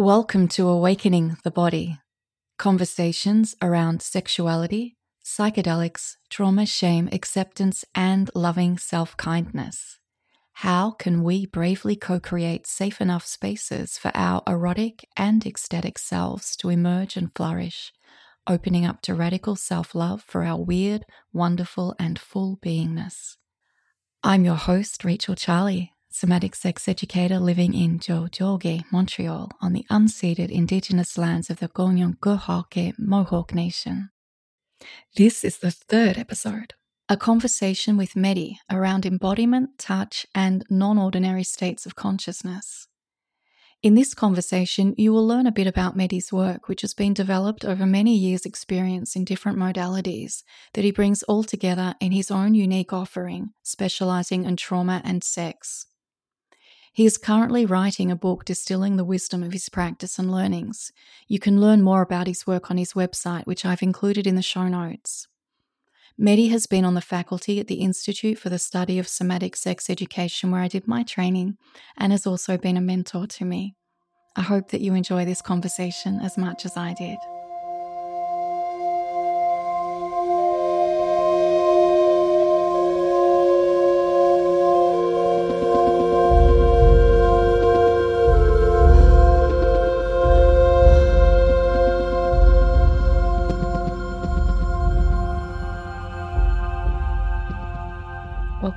Welcome to Awakening the Body conversations around sexuality, psychedelics, trauma, shame, acceptance, and loving self kindness. How can we bravely co create safe enough spaces for our erotic and ecstatic selves to emerge and flourish, opening up to radical self love for our weird, wonderful, and full beingness? I'm your host, Racheal Charlie, somatic sex educator living in Tiohtià:ke, Montreal, on the unceded indigenous lands of the Kanien'kehá:ka Mohawk Nation. This is the third episode, a conversation with Mehdi around embodiment, touch, and non ordinary states of consciousness. In this conversation, you will learn a bit about Mehdi's work, which has been developed over many years' experience in different modalities that he brings all together in his own unique offering, specializing in trauma and sex. He is currently writing a book distilling the wisdom of his practice and learnings. You can learn more about his work on his website, which I've included in the show notes. Mehdi has been on the faculty at the Institute for the Study of Somatic Sex Education, where I did my training, and has also been a mentor to me. I hope that you enjoy this conversation as much as I did.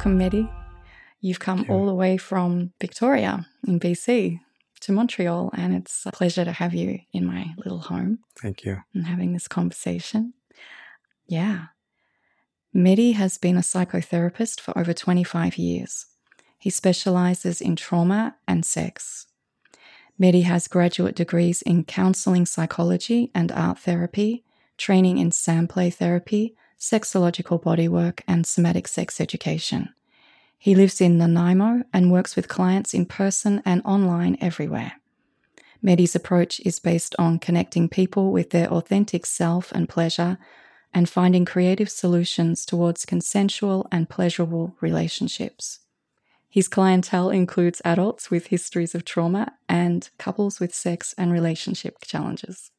Welcome. You've come all the way from Victoria in BC to Montreal, and it's a pleasure to have you in my little home. Thank you. And having this conversation. Yeah. Mehdi has been a psychotherapist for over 25 years. He specializes in trauma and sex. Mehdi has graduate degrees in counseling psychology and art therapy, training in sandplay therapy, sexological bodywork, and somatic sex education. He lives in Nanaimo and works with clients in person and online everywhere. Mehdi's approach is based on connecting people with their authentic self and pleasure and finding creative solutions towards consensual and pleasurable relationships. His clientele includes adults with histories of trauma and couples with sex and relationship challenges.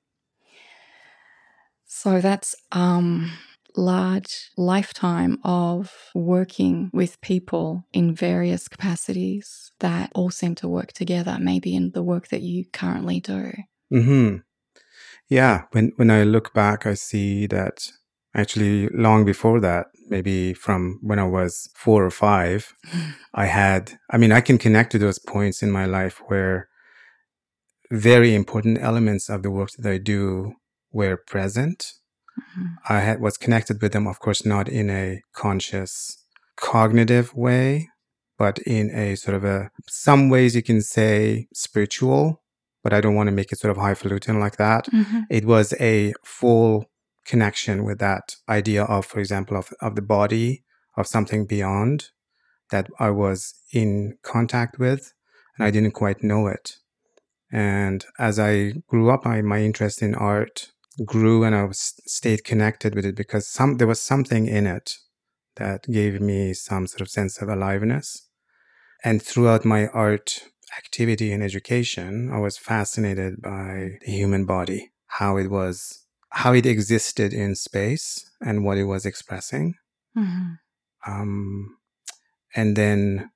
So that's um, large lifetime of working with people in various capacities that all seem to work together, maybe in the work that you currently do. Hmm. Yeah. When when I look back, I see that actually long before that, maybe from when I was four or five, I had. I mean, I can connect to those points in my life where very important elements of the work that I do were present Mm-hmm. I had, was connected with them, of course, not in a conscious, cognitive way, but in a sort of a, some ways you can say spiritual, but I don't want to make it sort of highfalutin like that. Mm-hmm. It was a full connection with that idea of, for example, of, of the body, of something beyond that I was in contact with, and I didn't quite know it. And as I grew up, I, my interest in art grew and I was stayed connected with it because some there was something in it that gave me some sort of sense of aliveness. And throughout my art activity and education, I was fascinated by the human body, how it was, how it existed in space and what it was expressing. Mm-hmm. Um, and then,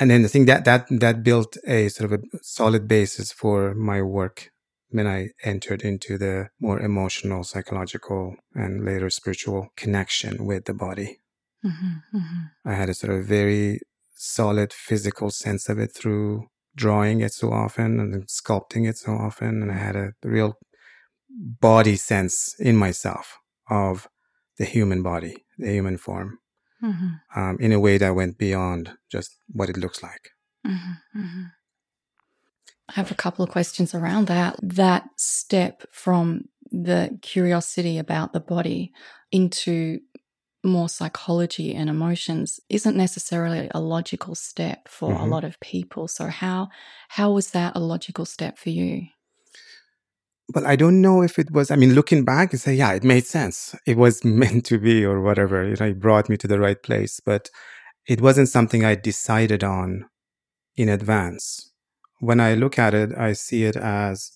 and then the thing that, that, that built a sort of a solid basis for my work when I entered into the more emotional, psychological, and later spiritual connection with the body. Mm-hmm, mm-hmm. I had a sort of very solid physical sense of it through drawing it so often and sculpting it so often. And I had a real body sense in myself of the human body, the human form, mm-hmm. um, in a way that went beyond just what it looks like. Mm-hmm, mm-hmm. I have a couple of questions around that. That step from the curiosity about the body into more psychology and emotions isn't necessarily a logical step for mm-hmm. a lot of people. So how how was that a logical step for you? Well, I don't know if it was. I mean, looking back, you say, yeah, it made sense. It was meant to be, or whatever. You know, it brought me to the right place. But it wasn't something I decided on in advance when I look at it, I see it as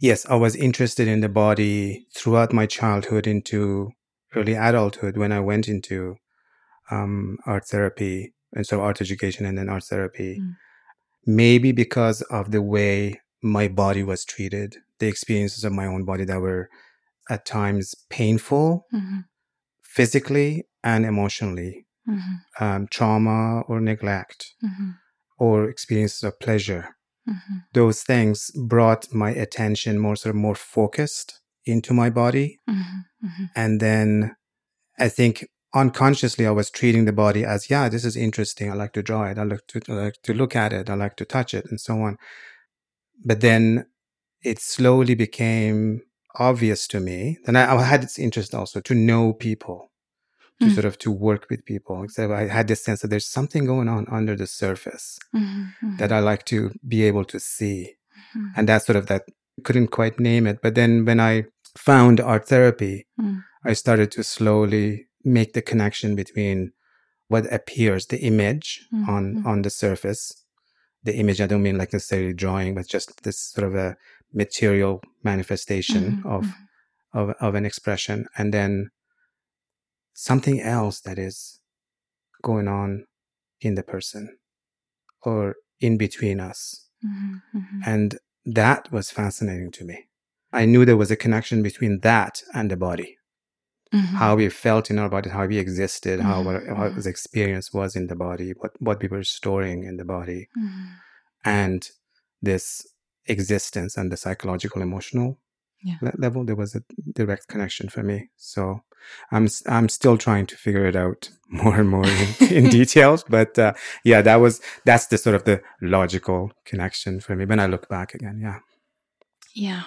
yes, I was interested in the body throughout my childhood into early adulthood when I went into um, art therapy and so art education and then art therapy. Mm. Maybe because of the way my body was treated, the experiences of my own body that were at times painful, mm-hmm. physically and emotionally, mm-hmm. um, trauma or neglect, mm-hmm. Or experiences of pleasure. Mm-hmm. Those things brought my attention more sort of more focused into my body. Mm-hmm. Mm-hmm. And then I think unconsciously I was treating the body as, yeah, this is interesting. I like to draw it. I like to, I like to look at it. I like to touch it and so on. But then it slowly became obvious to me. Then I, I had this interest also to know people, to mm. sort of to work with people. So I had this sense that there's something going on under the surface mm-hmm. that I like to be able to see. Mm-hmm. And that sort of that couldn't quite name it. But then when I found art therapy, mm. I started to slowly make the connection between what appears, the image mm-hmm. on, on the surface. The image, I don't mean like necessarily drawing, but just this sort of a material manifestation mm-hmm. of, mm-hmm. of, of an expression. And then something else that is going on in the person or in between us. Mm-hmm, mm-hmm. And that was fascinating to me. I knew there was a connection between that and the body. Mm-hmm. How we felt in our body, how we existed, how our, how mm-hmm. experience was in the body, what, what we were storing in the body. Mm-hmm. And this existence and the psychological emotional yeah. level, there was a direct connection for me. So I'm I'm still trying to figure it out more and more in, in details. But uh, yeah, that was that's the sort of the logical connection for me when I look back again. Yeah. Yeah,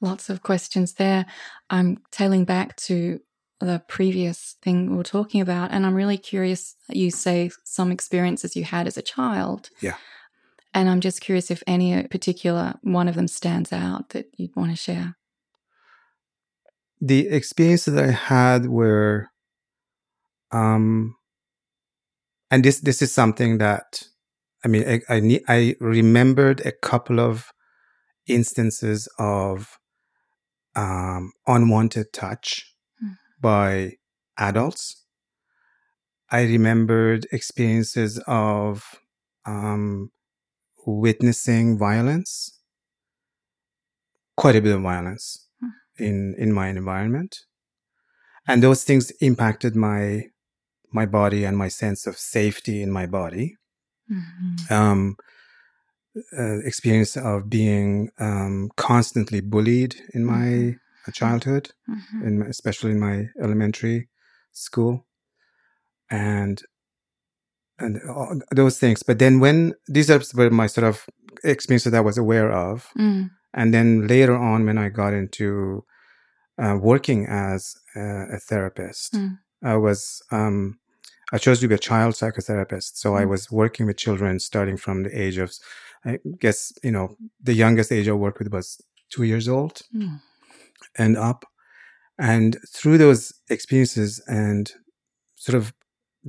lots of questions there. I'm tailing back to the previous thing we were talking about, and I'm really curious. You say some experiences you had as a child. Yeah. And I'm just curious if any particular one of them stands out that you'd want to share the experiences that I had were, um, and this this is something that, I mean, I I, I remembered a couple of instances of um, unwanted touch mm. by adults. I remembered experiences of um, witnessing violence, quite a bit of violence in in my environment and those things impacted my my body and my sense of safety in my body mm-hmm. um, uh, experience of being um, constantly bullied in my mm-hmm. childhood mm-hmm. in my, especially in my elementary school and and those things but then when these are were my sort of experiences that i was aware of mm. And then later on, when I got into uh, working as a, a therapist, mm. I was, um, I chose to be a child psychotherapist. So mm. I was working with children starting from the age of, I guess, you know, the youngest age I worked with was two years old mm. and up. And through those experiences and sort of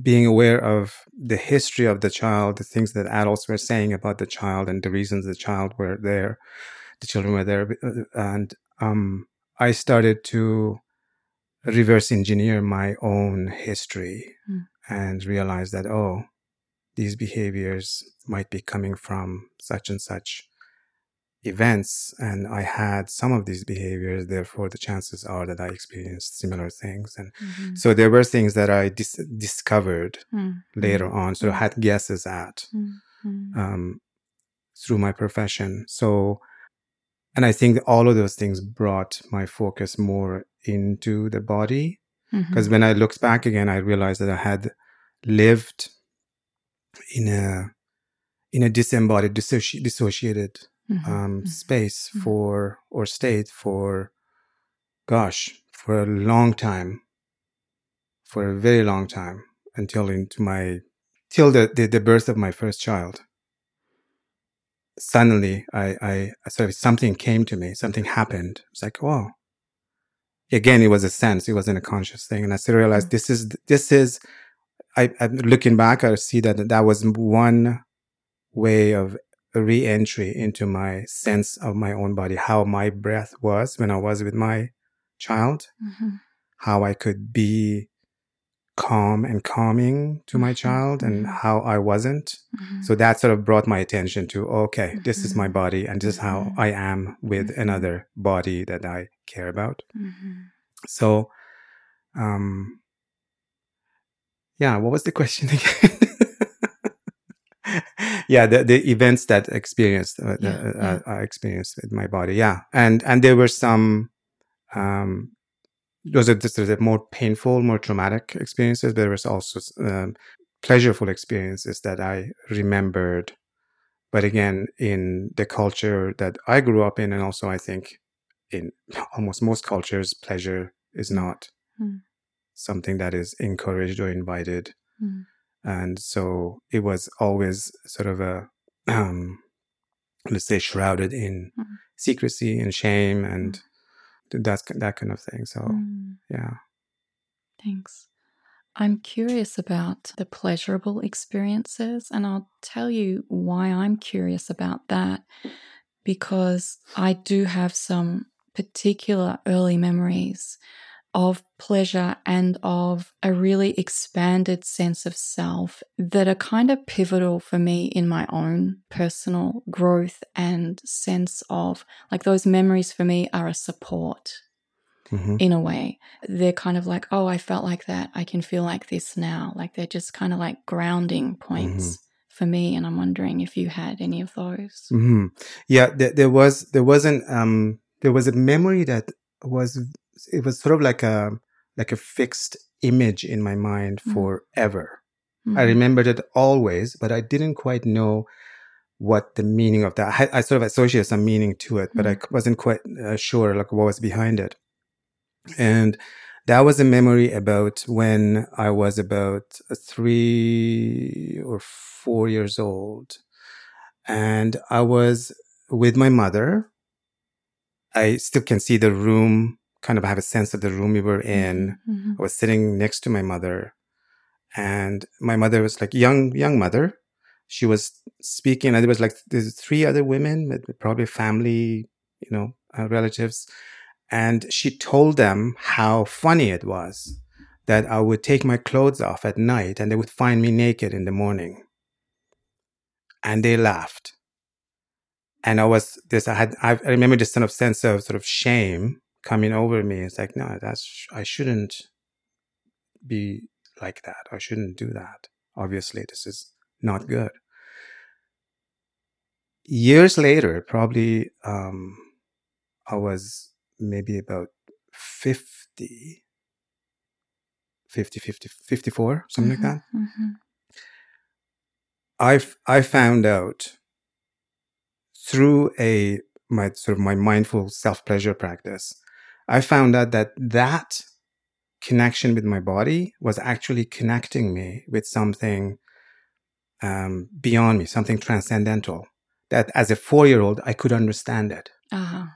being aware of the history of the child, the things that adults were saying about the child and the reasons the child were there, the children were there, uh, and um, I started to reverse engineer my own history mm. and realize that oh, these behaviors might be coming from such and such events and i had some of these behaviors therefore the chances are that i experienced similar things and mm-hmm. so there were things that i dis- discovered mm-hmm. later on so i had guesses at mm-hmm. um, through my profession so and I think all of those things brought my focus more into the body. Because mm-hmm. when I looked back again, I realized that I had lived in a in a disembodied, dissoci- dissociated mm-hmm. Um, mm-hmm. space mm-hmm. for or state for, gosh, for a long time, for a very long time until into my till the, the, the birth of my first child suddenly I, I sort of something came to me, something happened. It's like, oh, again, it was a sense. It wasn't a conscious thing. And I of realized this is, this is, I, I'm looking back, I see that that was one way of re-entry into my sense of my own body, how my breath was when I was with my child, Mhm. how I could be calm and calming to my Mhm, child and mhm. how I wasn't. Mhm. So that sort of brought my attention to, okay, this is my Mhm. body and this is how. I am with Mhm. another body that I care about. So, um, yeah, what was the question again? yeah, the, the events that experienced, uh, Yeah, uh, yeah. I experienced with my body. Yeah. And, and there were some, um, those are just the more painful, more traumatic experiences. But there was also, um, pleasureful experiences that I remembered. But again, in the culture that I grew up in, and also I think in almost most cultures, pleasure is not Mm. something that is encouraged or invited. Mm. And so it was always sort of a, um, let's say, shrouded in Mm. secrecy and shame and that's that kind of thing. So Mm. yeah. Thanks. I'm curious about the pleasurable experiences, and I'll tell you why I'm curious about that because I do have some particular early memories of pleasure and of a really expanded sense of self that are kind of pivotal for me in my own personal growth and sense of like those memories for me are a support hmm in a way. They're kind of like, oh, I felt like that. I can feel like this now. Like they're just kind of like grounding points for me. And I'm wondering if you had any of those. hmm Yeah, there, there was there wasn't um there was a memory that was it was sort of like a like a fixed image in my mind Mm. forever. I Mhm. remembered it always, but I didn't quite know what the meaning of that. I, I sort of associated some meaning to it, but I wasn't quite uh, sure like what was behind it. And that was a memory about when I was about three or four years old, and I was with my mother. I still can see the room, kind of have a sense of the room we were in. Mhm. I was sitting next to my mother and my mother was like young, young mother. She was speaking and there was like, there's three other women, probably family, you know, uh, relatives. And she told them how funny it was that I would take my clothes off at night and they would find me naked in the morning. And they laughed. And I was this, I had, I I remember this sort of sense of sort of shame coming over me. It's like, no, that's, I shouldn't be like that. I shouldn't do that. Obviously, this is not good. Years later, probably, um, I was maybe about 50, 50, 50 54, something like that. Mhm. Mhm. I I found out through a my sort of my mindful self pleasure practice. I found out that that connection with my body was actually connecting me with something um, beyond me, something transcendental. That as a four year old, I could understand it, Uh-huh.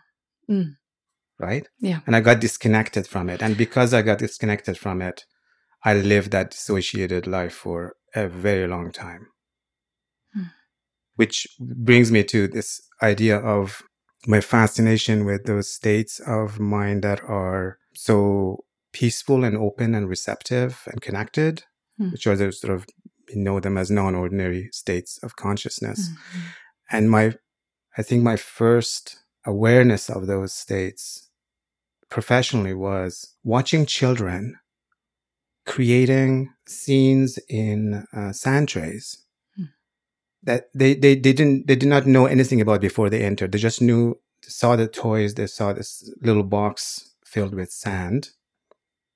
right? Yeah. And I got disconnected from it. And because I got disconnected from it, I lived that dissociated life for a very long time. Hmm. Which brings me to this idea of my fascination with those states of mind that are so peaceful and open and receptive and connected, Hmm. which are those sort of, we know them as non ordinary states of consciousness. Mhm. And my, I think my first awareness of those states professionally was watching children creating scenes in uh, sand trays. That they, they, they didn't, they did not know anything about before they entered. They just knew, saw the toys. They saw this little box filled with sand.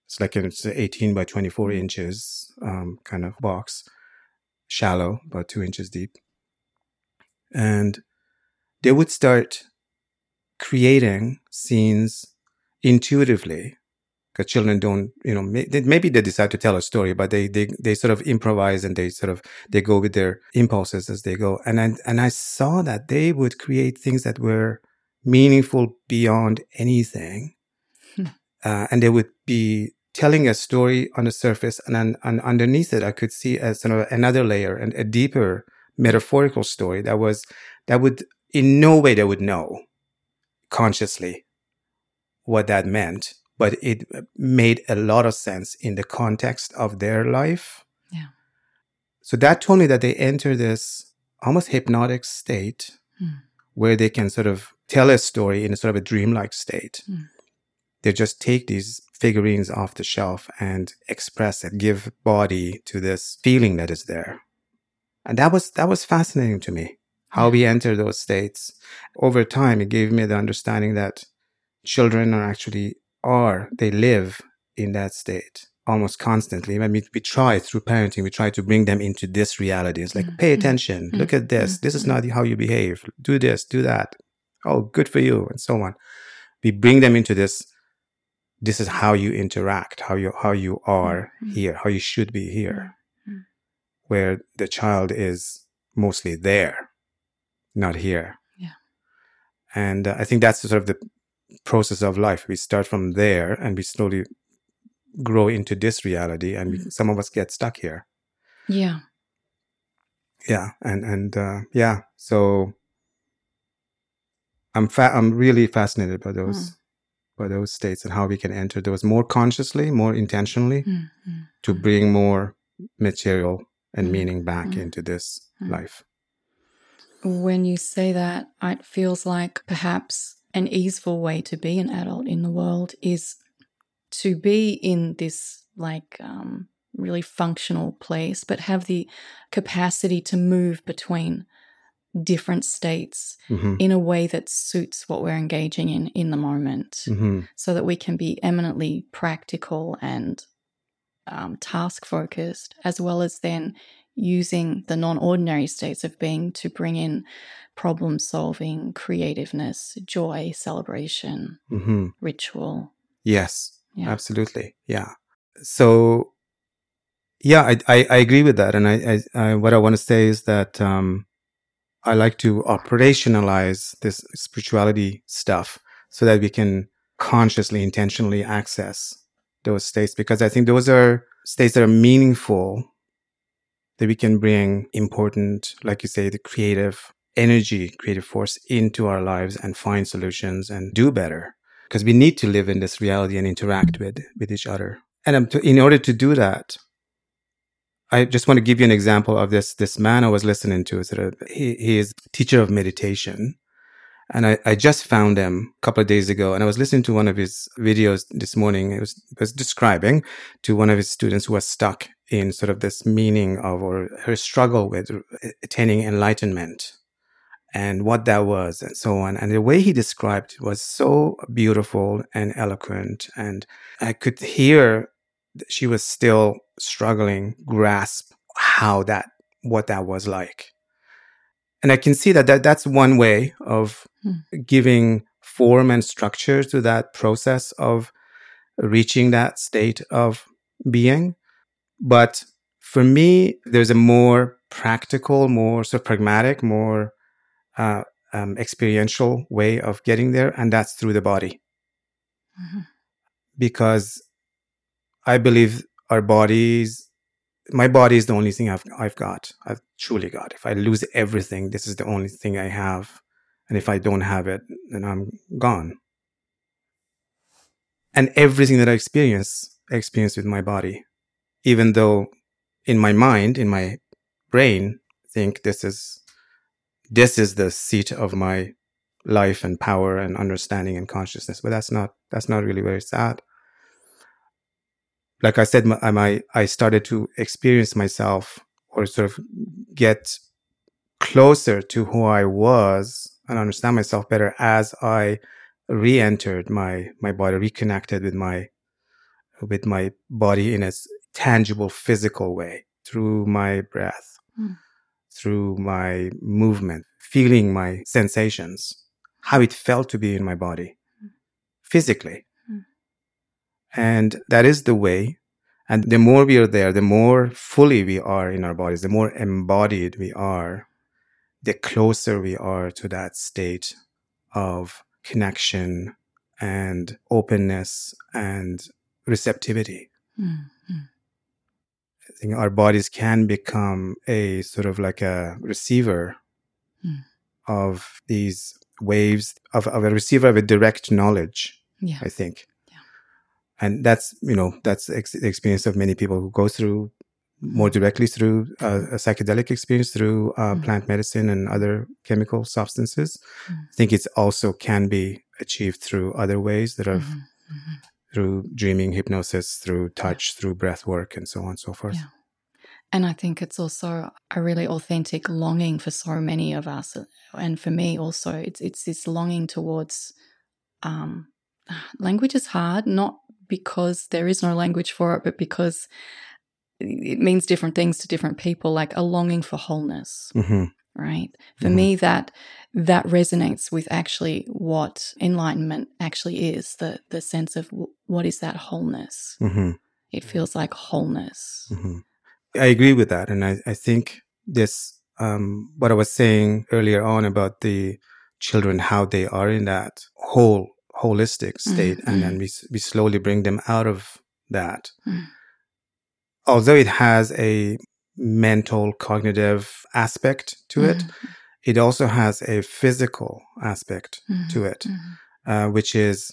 It's like an it's 18 by 24 inches, um, kind of box, shallow, about two inches deep. And they would start creating scenes intuitively because children don't, you know, may, they, maybe they decide to tell a story, but they, they, they sort of improvise and they sort of, they go with their impulses as they go. And I, and I saw that they would create things that were meaningful beyond anything. Hmm. Uh, and they would be telling a story on the surface and then and underneath it, I could see as sort of another layer and a deeper metaphorical story that was, that would, in no way, they would know consciously what that meant, but it made a lot of sense in the context of their life. Yeah. So that told me that they enter this almost hypnotic state Mm. where they can sort of tell a story in a sort of a dreamlike state. Mm. They just take these figurines off the shelf and express it, give body to this feeling that is there. And that was that was fascinating to me. How we enter those states. Over time it gave me the understanding that children are actually are, they live in that state almost constantly. I mean, we try through parenting, we try to bring them into this reality. It's like, Mm, pay attention, mm, look at this. mm, This is not how you behave. Do this, do that. Oh, good for you, and so on. We bring them into this. This is how you interact, how you how you are Mm, mm. here, how you should be here, Mm, where the child is mostly there, not here. Yeah. And uh, I think that's sort of the process of life. We start from there and we slowly grow into this reality, and we, Mhm. some of us get stuck here. Yeah. Yeah, and and uh, yeah, so I'm fa- I'm really fascinated by those Mm. by those states and how we can enter those more consciously, more intentionally, Mm, mm. to bring more material and Mm, meaning back mm, into this mm. life. When you say that, it feels like perhaps an easeful way to be an adult in the world is to be in this like um, really functional place, but have the capacity to move between different states hmm in a way that suits what we're engaging in in the moment. Hmm so that we can be eminently practical and um, task focused, as well as then using the non ordinary states of being to bring in problem solving, creativeness, joy, celebration, hmm ritual. Yes, Yeah. absolutely. Yeah. So, yeah, I, I, I agree with that. And I, I, I what I want to say is that um, I like to operationalize this spirituality stuff so that we can consciously, intentionally access those states because I think those are states that are meaningful that we can bring important, like you say, the creative energy, creative force into our lives and find solutions and do better because we need to live in this reality and interact with with each other. And um, in order to do that, I just want to give you an example of this this man I was listening to. Sort of, he, he is teacher of meditation, and I, I just found him a couple of days ago, and I was listening to one of his videos this morning. It was it was describing to one of his students who was stuck in sort of this meaning of or her struggle with attaining enlightenment and what that was and so on. And the way he described was so beautiful and eloquent. And I could hear that she was still struggling, grasp how that, what that was like. And I can see that, that that's one way of Hmm. giving form and structure to that process of reaching that state of being. But for me, there's a more practical, more sort of pragmatic, more uh, um, experiential way of getting there, and that's through the body. Mhm. Because I believe our bodies, my body is the only thing I've I've got. I've truly got. If I lose everything, this is the only thing I have, and if I don't have it, then I'm gone. And everything that I experience, I experience with my body, even though in my mind, in my brain, think this is this is the seat of my life and power and understanding and consciousness but that's not that's not really where it's at like i said my, my i started to experience myself or sort of get closer to who i was and understand myself better as i re-entered my my body reconnected with my with my body in a tangible physical way through my breath Mm. through my movement feeling my sensations how it felt to be in my body physically Mm. And that is the way and the more we are there the more fully we are in our bodies the more embodied we are the closer we are to that state of connection and openness and receptivity Mm, mm. I think our bodies can become a sort of like a receiver Mm. of these waves of, of a receiver of a direct knowledge. Yeah. I think. And that's, you know, that's ex- the experience of many people who go through more directly through uh, a psychedelic experience through uh, Mm. plant medicine and other chemical substances. Mm. I think it also can be achieved through other ways that are Mhm, mhm. through dreaming, hypnosis, through touch, through breath work, and so on and so forth. Yeah. And I think it's also a really authentic longing for so many of us, and for me also. It's it's this longing towards um, language is hard, not because there is no language for it, but because it means different things to different people. Like a longing for wholeness, hmm right? For Mhm. me, that that resonates with actually what enlightenment actually is. The the sense of w- what is that wholeness. hmm It feels like wholeness. hmm I agree with that, and I, I think this um, what I was saying earlier on about the children, how they are in that whole holistic state, Mhm, and then we we slowly bring them out of that. Mm. Although it has a mental cognitive aspect to it, Mhm, it also has a physical aspect mhm, to it, uh, which is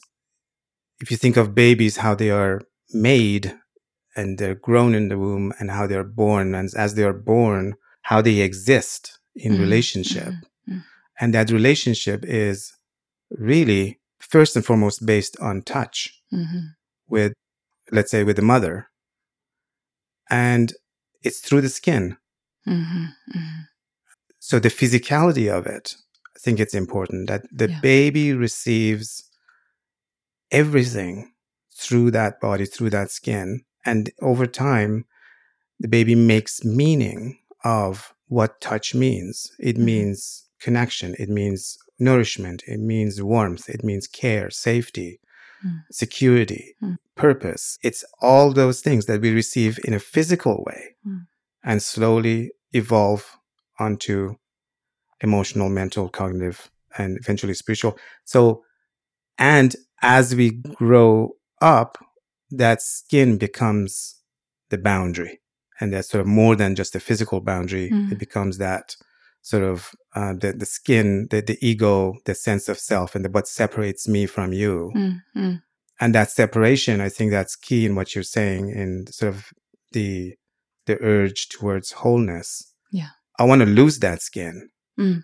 if you think of babies, how they are made and they're grown in the womb and how they're born, and as they are born, how they exist in relationship. And that relationship is really first and foremost based on touch Mhm, with, let's say, with the mother. And it's through the skin. mhm, mhm. So the physicality of it, I think it's important that the Yeah. baby receives everything through that body, through that skin. And over time, the baby makes meaning of what touch means. It Mhm. means connection. It means nourishment. It means warmth. It means care, safety, Mm. security, Mm. purpose. It's all those things that we receive in a physical way Mm. and slowly evolve onto emotional, mental, cognitive, and eventually spiritual. So, and as we grow up, that skin becomes the boundary. And that's sort of more than just a physical boundary. It becomes that sort of uh, the, the skin, the, the ego, the sense of self, and the, what separates me from you. Mm, mm, And that separation, I think that's key in what you're saying in sort of the the urge towards wholeness. Yeah. I want to lose that skin. Mm.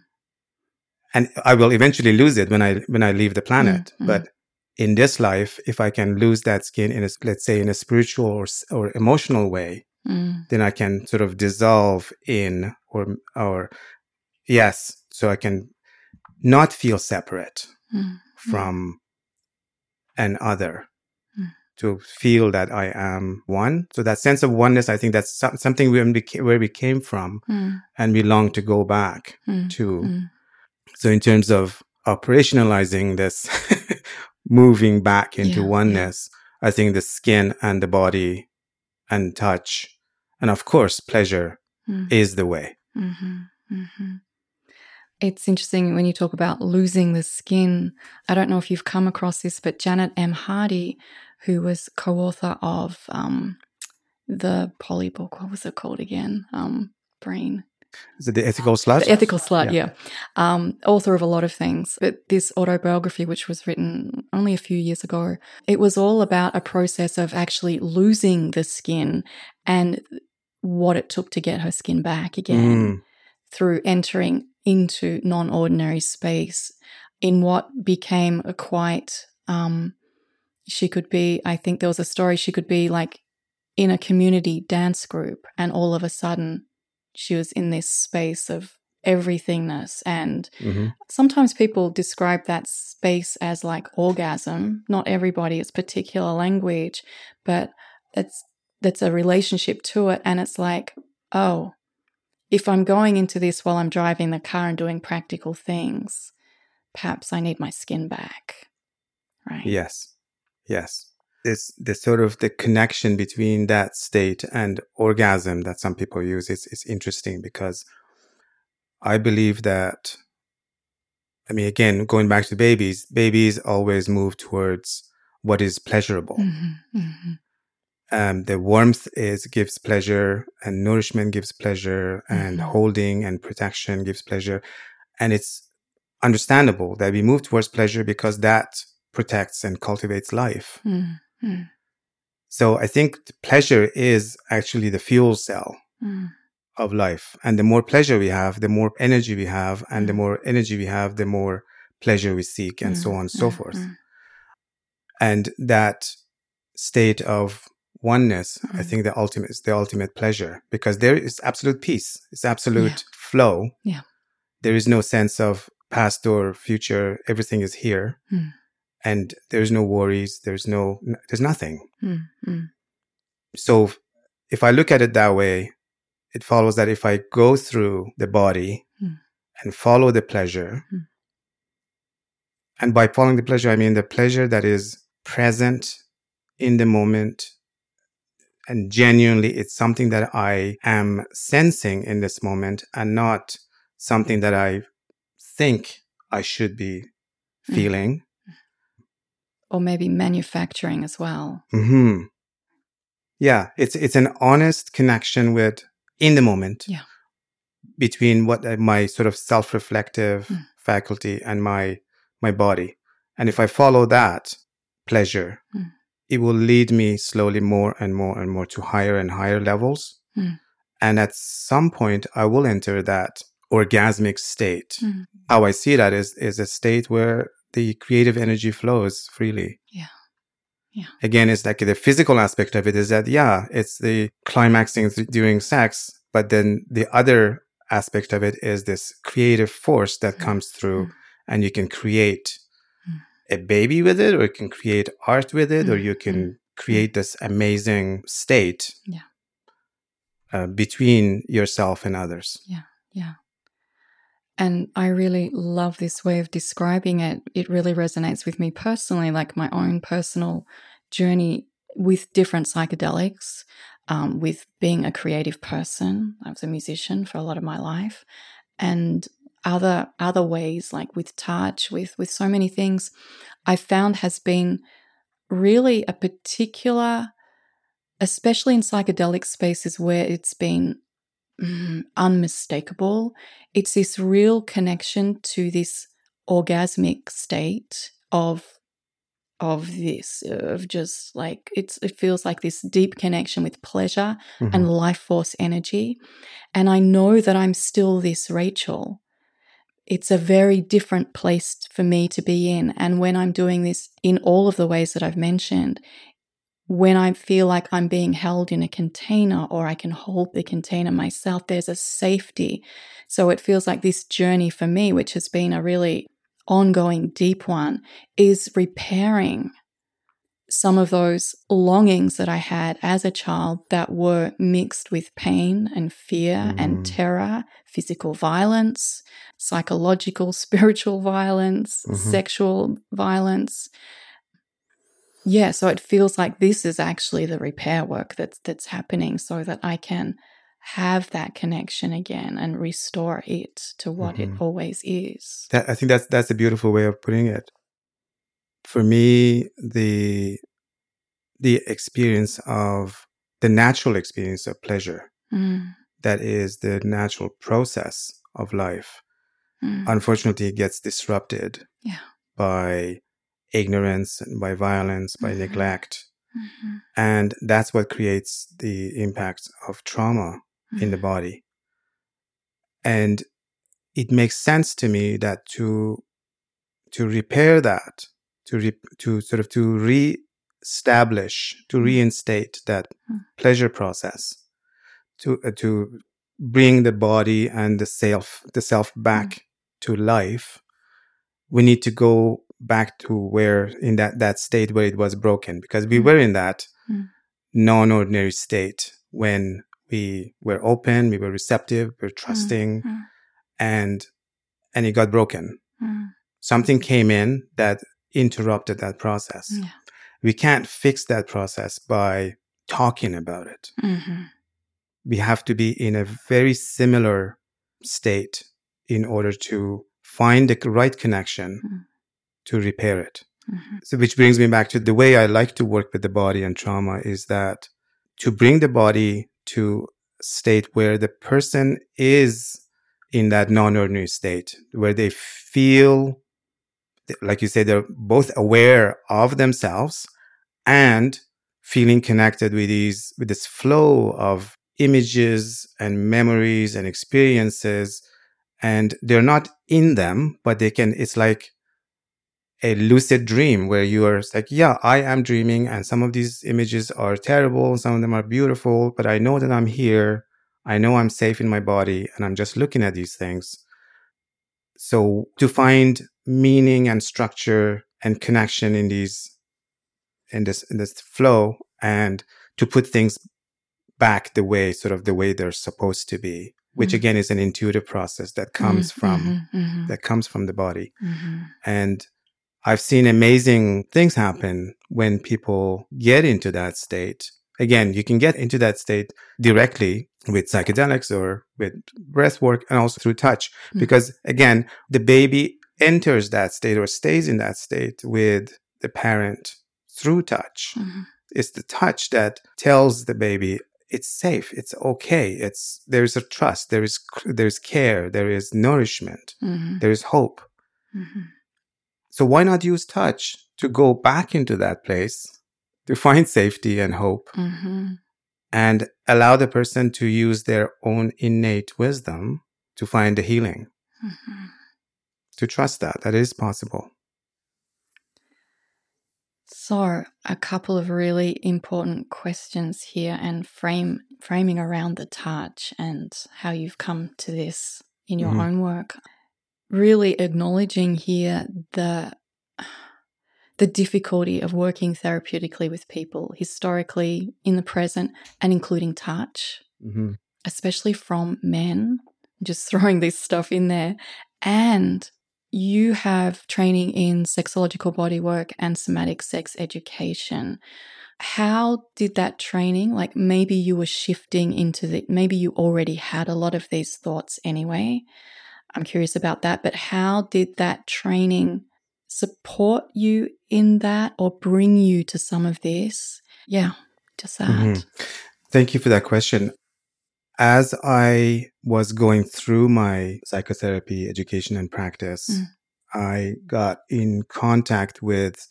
And I will eventually lose it when I when I leave the planet. Mm, mm. But in this life, if I can lose that skin in a let's say in a spiritual or or emotional way, mm, then I can sort of dissolve in or or yes, so I can not feel separate mm, from an other Mm. to feel that I am one. So that sense of oneness, I think that's some, something where we, where we came from mm, and we long to go back mm, to. mm. So in terms of operationalizing this, moving back into Yeah, yeah. oneness, I think the skin and the body and touch and of course pleasure Mm. is the way. hmm hmm It's interesting when you talk about losing the skin. I don't know if you've come across this, but Janet M. Hardy, who was co author of um, the Polly book, what was it called again? Um, Brain. Is it the ethical slut? The Ethical Slut, Yeah. yeah. Um, author of a lot of things. But this autobiography, which was written only a few years ago, it was all about a process of actually losing the skin and what it took to get her skin back again Mm, through entering into non ordinary space in what became a quite, um, she could be, I think there was a story, she could be like in a community dance group, and all of a sudden she was in this space of everythingness. And mhm. sometimes people describe that space as like orgasm. Not everybody, it's particular language, but it's that's a relationship to it. And it's like, oh, if I'm going into this while I'm driving the car and doing practical things, perhaps I need my skin back. Right. Yes. Yes. This the sort of the connection between that state and orgasm that some people use It's, is interesting because I believe that I mean again, going back to babies, babies always move towards what is pleasurable. Mhm, mhm, Um, the warmth is gives pleasure and nourishment gives pleasure and Mhm. holding and protection gives pleasure. And it's understandable that we move towards pleasure because that protects and cultivates life. Mm, mm, So I think pleasure is actually the fuel cell mm. of life. And the more pleasure we have, the more energy we have. And the Mm. more energy we have, the more pleasure we seek and so Mm, on and so mm, forth. mm. And that state of oneness, I Mm. think the ultimate is the ultimate pleasure because there is absolute peace. It's absolute flow. Yeah. There is no sense of past or future. Everything is here. Mm. And there's no worries. There's no, there's nothing. Mm, mm, So if I look at it that way, it follows that if I go through the body Mm. and follow the pleasure, Mm. and by following the pleasure, I mean the pleasure that is present in the moment and genuinely it's something that I am sensing in this moment and not something that I think I should be Mm. feeling. Or maybe manufacturing as well. hmm Yeah, it's it's an honest connection with in the moment. Yeah. Between what uh, my sort of self-reflective Mm. faculty and my my body, and if I follow that pleasure, Mm. It will lead me slowly more and more and more to higher and higher levels. Mm. And at some point, I will enter that orgasmic state. Mm. How I see that is is a state where the creative energy flows freely Yeah. Yeah. again it's like the physical aspect of it is that yeah it's the climaxing th- during sex but then the other aspect of it is this creative force that Mm. comes through Mm. and you can create. A baby with it or you can create art with it or Mm. you can create this amazing state Yeah. uh, between yourself and others Yeah, Yeah. And I really love this way of describing it. It really resonates with me personally, like my own personal journey with different psychedelics, um, with being a creative person. I was a musician for a lot of my life. And other other ways, like with touch, with with so many things, I found has been really a particular, especially in psychedelic spaces where it's been mm, unmistakable. It's this real connection to this orgasmic state of of this of just like it's it feels like this deep connection with pleasure Mhm. and life force energy and i know that i'm still this rachel it's a very different place for me to be in and when i'm doing this in all of the ways that i've mentioned when I feel like I'm being held in a container or I can hold the container myself, there's a safety. So it feels like this journey for me, which has been a really ongoing, deep one, is repairing some of those longings that I had as a child that were mixed with pain and fear Mm. and terror, physical violence, psychological, spiritual violence, Mhm. sexual violence. Yeah, so it feels like this is actually the repair work that's that's happening so that I can have that connection again and restore it to what it Mhm. always is. That, I think that's that's a beautiful way of putting it. For me, the the experience of the natural experience of pleasure, Mm, that is the natural process of life, mm, unfortunately gets disrupted Yeah. by ignorance and by violence, by Mhm. neglect. mhm, And that's what creates the impact of trauma in the mhm, body. And it makes sense to me that to to repair that, to re, to sort of to re-establish, to Mm. reinstate that Mm. pleasure process, to uh, to bring the body and the self the self back to life, we need to go back to where in that that state where it was broken because we Mm. were in that Mm. non-ordinary state when we were open, we were receptive, we were trusting, mm, and and it got broken. Something came in that interrupted that process. Yeah. We can't fix that process by talking about it. mhm, We have to be in a very similar state in order to find the right connection Mm. to repair it. mhm, So, which brings me back to the way I like to work with the body and trauma is that to bring the body to state where the person is in that non-ordinary state where they feel like you say they're both aware of themselves and feeling connected with these with this flow of images and memories and experiences. And they're not in them but they can it's like a lucid dream where you are like yeah i am dreaming and some of these images are terrible some of them are beautiful but i know that i'm here. I know i'm safe in my body and i'm just looking at these things so to find meaning and structure and connection in these in this in this flow and to put things back the way sort of the way they're supposed to be which mm-hmm. again is an intuitive process that comes mm-hmm, from mm-hmm, mm-hmm. that comes from the body mm-hmm. and i've seen amazing things happen when people get into that state again you can get into that state directly with psychedelics or with breath work and also through touch mm. because again the baby enters that state or stays in that state with the parent through touch mm-hmm. it's the touch that tells the baby it's safe it's okay it's there's a trust there is there's care there is nourishment mm-hmm. there is hope mm-hmm. so why not use touch to go back into that place to find safety and hope mm-hmm. And allow the person to use their own innate wisdom to find the healing mm-hmm. to trust that that is possible so, a couple of really important questions here and frame framing around the touch and how you've come to this in your mm-hmm. own work. Really acknowledging here the the difficulty of working therapeutically with people historically in the present and including touch, mm-hmm. especially from men. Just throwing this stuff in there and you have training in sexological bodywork and somatic sex education. How did that training, like maybe you were shifting into the, maybe you already had a lot of these thoughts anyway. I'm curious about that, but how did that training support you in that or bring you to some of this? Yeah, just that. Mm-hmm. Thank you for that question as I was going through my psychotherapy education and practice, mm. I got in contact with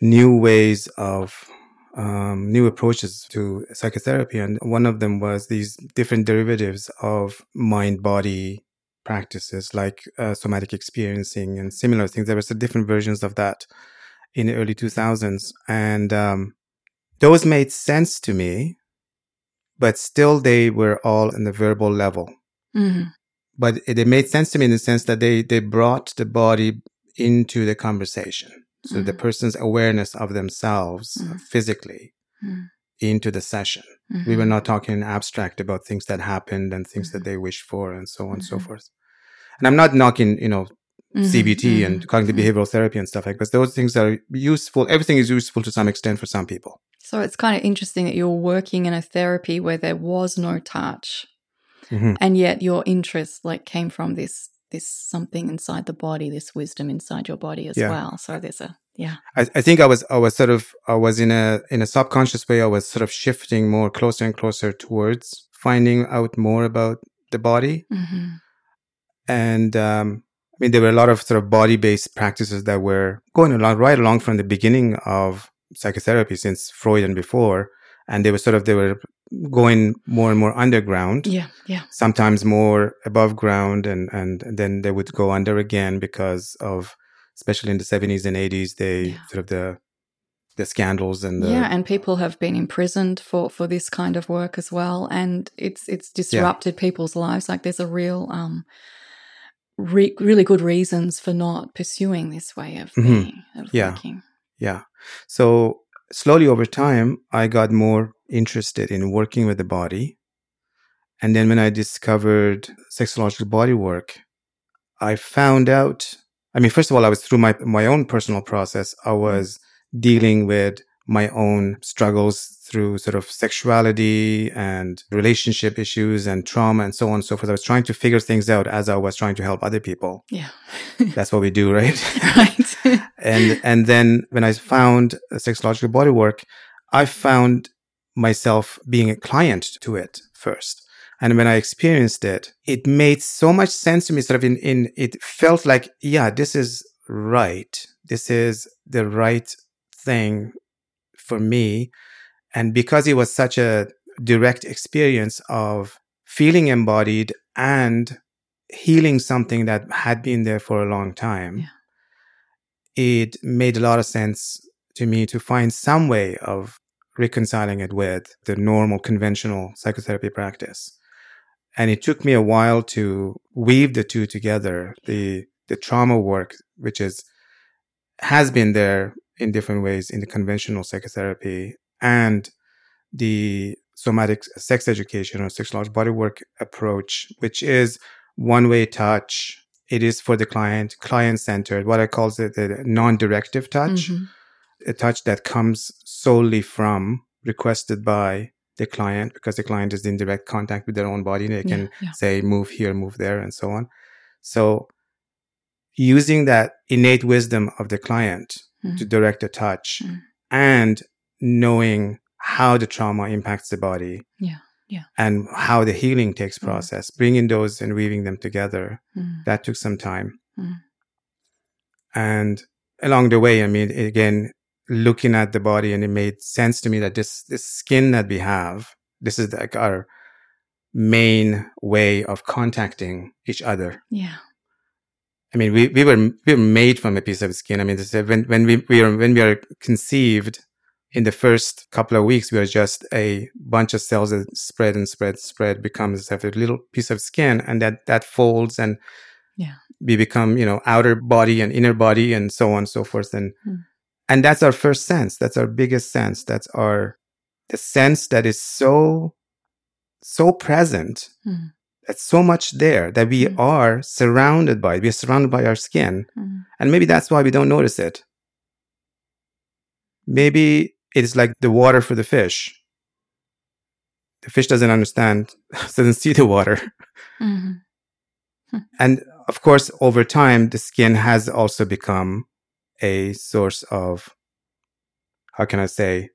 new ways of um, new approaches to psychotherapy. And one of them was these different derivatives of mind body practices like uh, somatic experiencing and similar things. There were some different versions of that in the early 2000s. And um, those made sense to me but still they were all in the verbal level. Mm-hmm. But it, it, made sense to me in the sense that they, they brought the body into the conversation. So mm-hmm. the person's awareness of themselves mm-hmm. physically mm-hmm. Into the session. We were mm-hmm. not talking abstract about things that happened and things that mm-hmm. they wish for and so on and so forth. And I'm not knocking, you know, CBT and cognitive behavioral therapy and stuff like that. Those things are useful. Everything is useful to some extent for some people. So it's kind of interesting that you're working in a therapy where there was no touch, mm-hmm. and yet your interest like came from this this something inside the body, this wisdom inside your body as yeah. well. So there's a yeah. I, I think I was I was sort of I was in a in a subconscious way I was sort of shifting more closer and closer towards finding out more about the body, mm-hmm. and um, I mean there were a lot of sort of body based practices that were going along right along from the beginning of psychotherapy since Freud and before, and they were sort of they were going more and more underground. Yeah, yeah. Sometimes more above ground, and and then they would go under again because of, especially in the seventies and eighties, they yeah. sort of the the scandals and the, yeah, and people have been imprisoned for for this kind of work as well, and it's it's disrupted yeah. people's lives. Like there's a real um. Re- really good reasons for not pursuing this way of mm-hmm. being of yeah. working. Yeah. So slowly over time, I got more interested in working with the body. And then when I discovered sexological body work, I found out, I mean, first of all, I was through my, my own personal process. I mm-hmm. was dealing with my own struggles through sort of sexuality and relationship issues and trauma and so on and so forth. I was trying to figure things out as I was trying to help other people. Yeah. That's what we do, right? right. and and then when I found sexological bodywork, I found myself being a client to it first. And when I experienced it, it made so much sense to me. Sort of in, in it felt like, yeah, this is right. This is the right thing for me. And because it was such a direct experience of feeling embodied and healing something that had been there for a long time, yeah. it made a lot of sense to me to find some way of reconciling it with the normal conventional psychotherapy practice. And it took me a while to weave the two together. The, the trauma work, which is, has been there in different ways in the conventional psychotherapy and the somatic sex education or sexological bodywork approach, which is one way touch. It is for the client, client centered, what I call it the non directive touch, mm-hmm. a touch that comes solely from requested by the client because the client is in direct contact with their own body. They can yeah, yeah. say, move here, move there, and so on. So using that innate wisdom of the client mm. to direct a touch mm. and knowing how the trauma impacts the body. Yeah. Yeah. And how the healing takes mm. process, bringing those and weaving them together. Mm. That took some time. Mm. And along the way, I mean, again, looking at the body and it made sense to me that this this skin that we have this is like our main way of contacting each other. Yeah. I mean we, we were we were made from a piece of skin. I mean this, when when we, we are when we are conceived in the first couple of weeks we are just a bunch of cells that spread and spread spread becomes a little piece of skin and that that folds and yeah. we become you know outer body and inner body and so on and so forth. And hmm and that's our first sense that's our biggest sense that's our the sense that is so so present mm. that's so much there that we mm. are surrounded by we're surrounded by our skin mm. and maybe that's why we don't notice it maybe it's like the water for the fish the fish doesn't understand doesn't see the water mm-hmm. hm. and of course over time the skin has also become a source of how can I say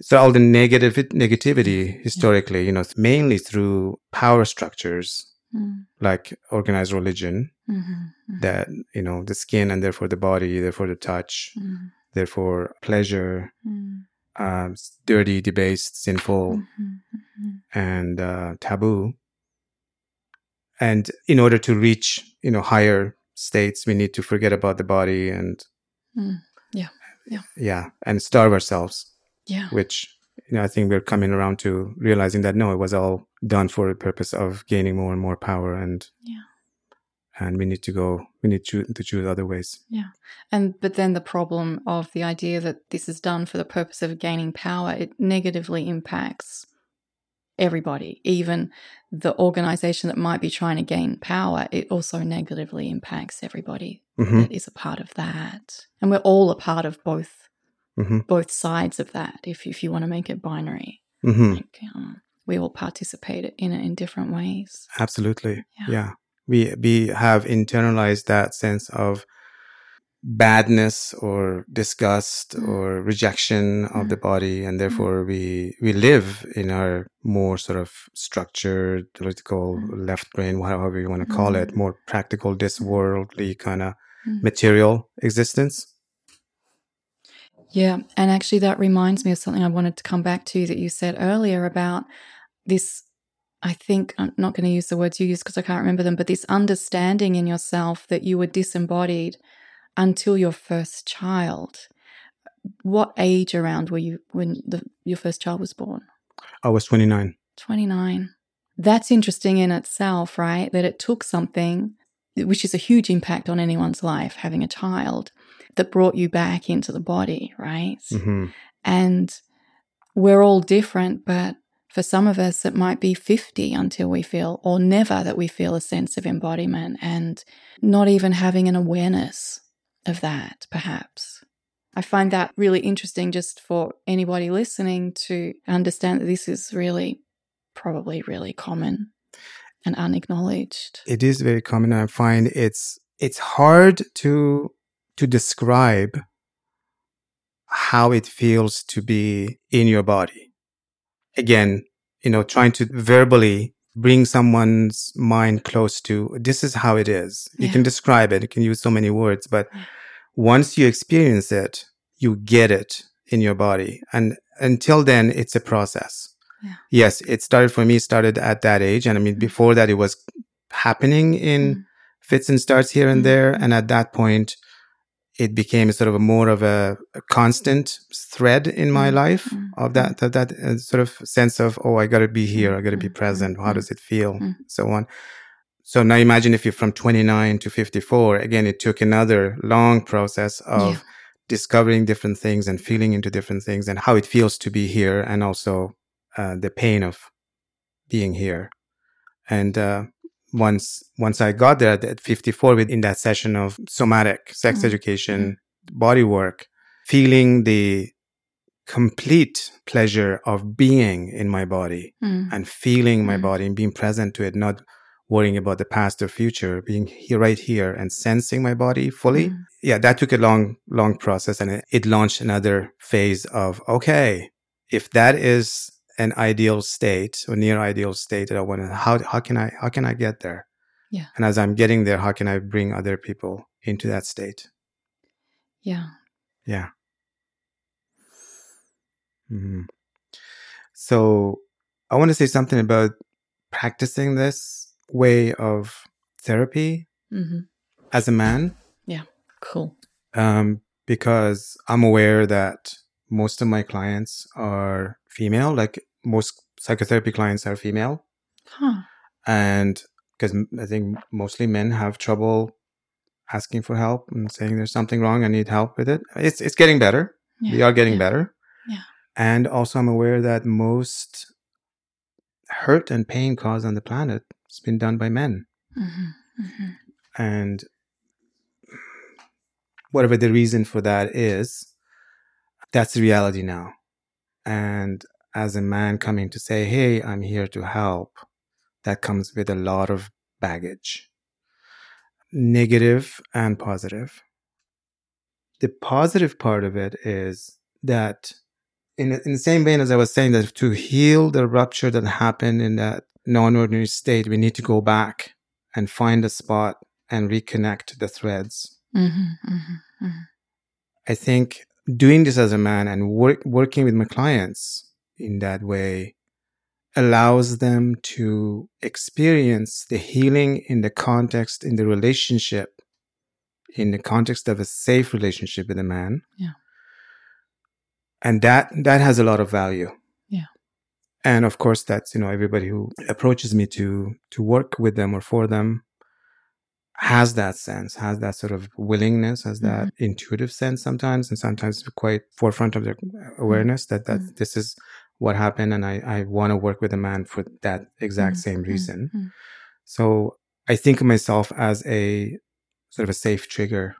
so all the negative negativity historically, you know, mainly through power structures mm. like organized religion mm-hmm, mm-hmm. that you know the skin and therefore the body, therefore the touch, mm. therefore pleasure, mm. um, dirty, debased, sinful, mm-hmm, mm-hmm. and uh, taboo. And in order to reach you know higher states, we need to forget about the body and Mm. Yeah. Yeah. Yeah. And starve ourselves. Yeah. Which, you know, I think we're coming around to realizing that no, it was all done for the purpose of gaining more and more power and yeah. And we need to go, we need to, to choose other ways. Yeah. And, but then the problem of the idea that this is done for the purpose of gaining power, it negatively impacts everybody, even the organization that might be trying to gain power, it also negatively impacts everybody mm-hmm. that is a part of that. And we're all a part of both mm-hmm. both sides of that, if if you want to make it binary. Mm-hmm. Like, um, we all participate in it in different ways. Absolutely. Yeah. yeah. We we have internalized that sense of badness or disgust mm. or rejection of mm. the body and mm. therefore we we live in our more sort of structured political left brain however you want to call it more practical this worldly kind of material existence yeah and actually that reminds me of something i wanted to come back to that you said earlier about this I think I'm not going to use the words you use because I can't remember them, but this understanding in yourself that you were disembodied until your first child. What age around were you when the, your first child was born? I was 29. 29. That's interesting in itself, right? That it took something, which is a huge impact on anyone's life, having a child, that brought you back into the body, right? Mm-hmm. And we're all different, but for some of us, it might be 50 until we feel, or never that we feel a sense of embodiment and not even having an awareness of that, perhaps. I find that really interesting just for anybody listening to understand that this is really, probably really common and unacknowledged. It is very common. I find it's it's hard to to describe how it feels to be in your body. Again, you know, trying to verbally bring someone's mind close to this is how it is. You Yeah. can describe it, you can use so many words, but Yeah. Once you experience it, you get it in your body. And until then, it's a process. Yeah. Yes, it started for me, started at that age. And I mean, Mm. before that, it was happening in Mm. fits and starts here and Mm. there. And at that point, it became sort of a more of a, a constant thread in my Mm. life Mm. of that, that, that uh, sort of sense of, oh, I got to be here. I got to be Mm. present. How does it feel? So on. So now imagine if you're from 29 to 54. Again, it took another long process of Yeah. discovering different things and feeling into different things and how it feels to be here and also uh, the pain of being here. And uh, once once I got there at 54 within that session of somatic sex Mhm. education, body work, feeling the complete pleasure of being in my body Mm. and feeling my Mm. body and being present to it, not worrying about the past or future, being here right here and sensing my body fully. Mm. Yeah, that took a long, long process and it, it launched another phase of, okay, if that is an ideal state or near ideal state that I want to, how, how can I, how can I get there? Yeah. And as I'm getting there, how can I bring other people into that state? Yeah. Yeah. hmm So I want to say something about practicing this way of therapy hmm as a man, Yeah, Cool. um, because I'm aware that most of my clients are female, like most psychotherapy clients are female. Huh. And because I think mostly men have trouble asking for help and saying there's something wrong, I need help with it. It's, it's getting better. Yeah. we are getting yeah. better. Yeah. And also, I'm aware that most hurt and pain caused on the planet has been done by men. hmm hmm And whatever the reason for that is, that's the reality now. And as a man coming to say, Hey, I'm here to help, that comes with a lot of baggage, negative and positive. The positive part of it is that in, in the same vein as I was saying that to heal the rupture that happened in that non-ordinary state, we need to go back and find a spot and reconnect the threads. hmm hmm hmm I think doing this as a man and work, working with my clients in that way allows them to experience the healing in the context, in the relationship, in the context of a safe relationship with a man. Yeah. And that, that has a lot of value. And of course, that's, you know, everybody who approaches me to, to work with them or for them has that sense, has that sort of willingness, has that Mm-hmm. intuitive sense sometimes, and sometimes quite forefront of their awareness that that Mhm. this is what happened, and I I want to work with a man for that exact Mhm. same reason. Mhm. So I think of myself as a sort of a safe trigger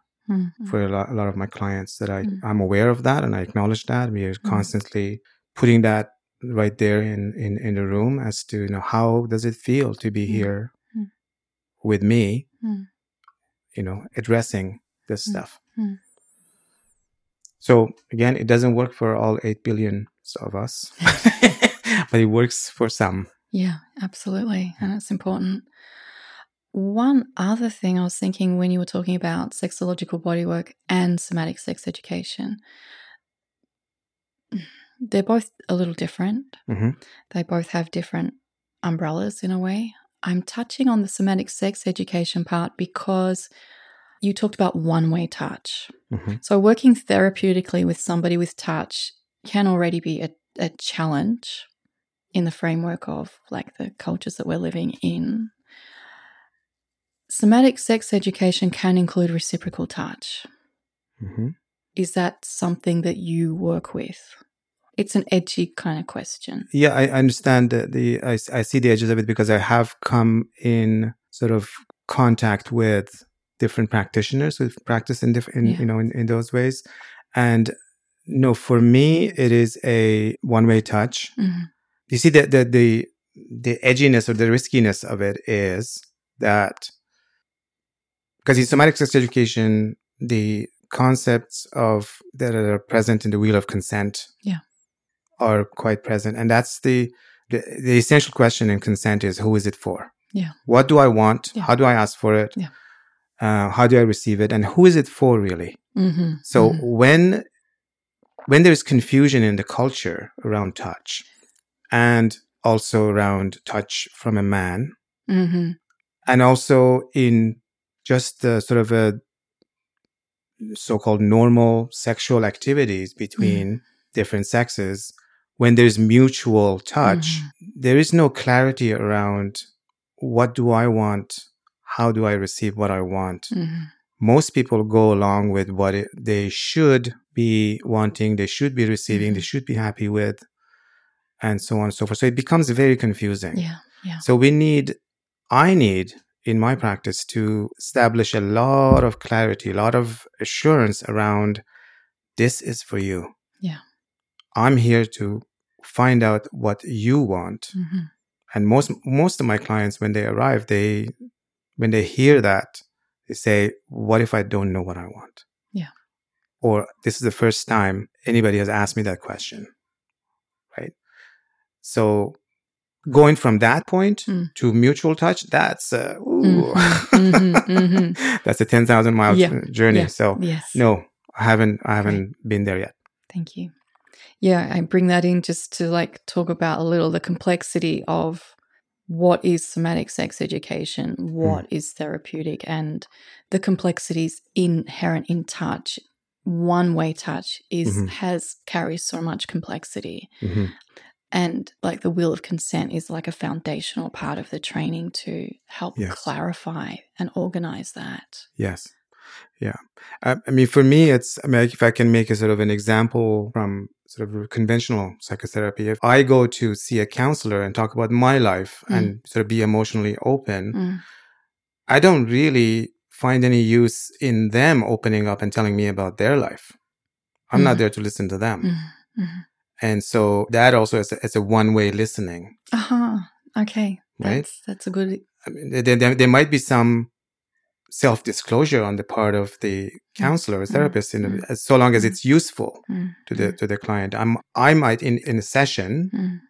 for a lot, a lot of my clients that I. I'm aware of that and I acknowledge that. We are constantly putting that right there in in in the room as to you know how does it feel to be Mm. here Mm. with me Mm. you know, addressing this Mm. stuff. So again, it doesn't work for all 8 billion of us, but it works for some. Yeah, absolutely. And it's important. One other thing I was thinking when you were talking about sexological bodywork and somatic sex education, they're both a little different. Mhm. They both have different umbrellas in a way. I'm touching on the somatic sex education part because you talked about one way touch. Mhm. So, working therapeutically with somebody with touch can already be a, a challenge in the framework of like the cultures that we're living in. Somatic sex education can include reciprocal touch. Mhm. Is that something that you work with? It's an edgy kind of question. Yeah, I understand the, the I, I see the edges of it because I have come in sort of contact with different practitioners who practice in different, Yeah. you know, in, in those ways. And no, for me, it is a one way touch. Mhm. you see the, the the the edginess or the riskiness of it is that because in somatic sex education the concepts of that are present in the wheel of consent Yeah. Are quite present and that's the the, the essential question in consent is who is it for? Yeah. What do I want? Yeah. How do I ask for it? Yeah. Uh, how do I receive it? And who is it for really? Mm-hmm. So Mhm. when when there's confusion in the culture around touch and also around touch from a man Mm-hmm. and also in just the sort of a so-called normal sexual activities between different sexes when there's mutual touch there is no clarity around what do i want how do i receive what i want Mm-hmm. most people go along with what it, they should be wanting they should be receiving they Mhm. should be happy with and so on and so forth so it becomes very confusing Yeah. Yeah. so we need, I need in my practice to establish a lot of clarity, a lot of assurance around this is for you. Yeah. I'm here to find out what you want. Mm-hmm. And most, most of my clients, when they arrive, they, when they hear that, they say, what if I don't know what I want? Yeah. Or this is the first time anybody has asked me that question. Right. So going from that point Mm. to mutual touch, that's, uh, ooh, Mhm, mhm, that's a 10,000 mile Yeah, journey. yeah. So Yes. no, I haven't, I haven't been there yet. Thank you. Yeah, I bring that in just to like talk about a little the complexity of what is somatic sex education, what is therapeutic, and the complexities inherent in touch. One way touch is Mhm. has carries so much complexity. hmm And like the wheel of consent is like a foundational part of the training to help Yes. clarify and organize that. Yes. Yeah. I, I mean, for me, it's, I mean, if I can make a sort of an example from sort of conventional psychotherapy, if I go to see a counselor and talk about my life Mm. and sort of be emotionally open, Mm. I don't really find any use in them opening up and telling me about their life. I'm not Mhm. there to listen to them. Mm. Mhm. And so that also is a, is a one way listening. Uh-huh. Okay. Right? That's that's a good I mean, there, there, there might be some self disclosure on the part of the counselor or Mm. therapist, in Mm. as so long as Mm. it's useful mm, to the to the client. I'm I might in in a session mm,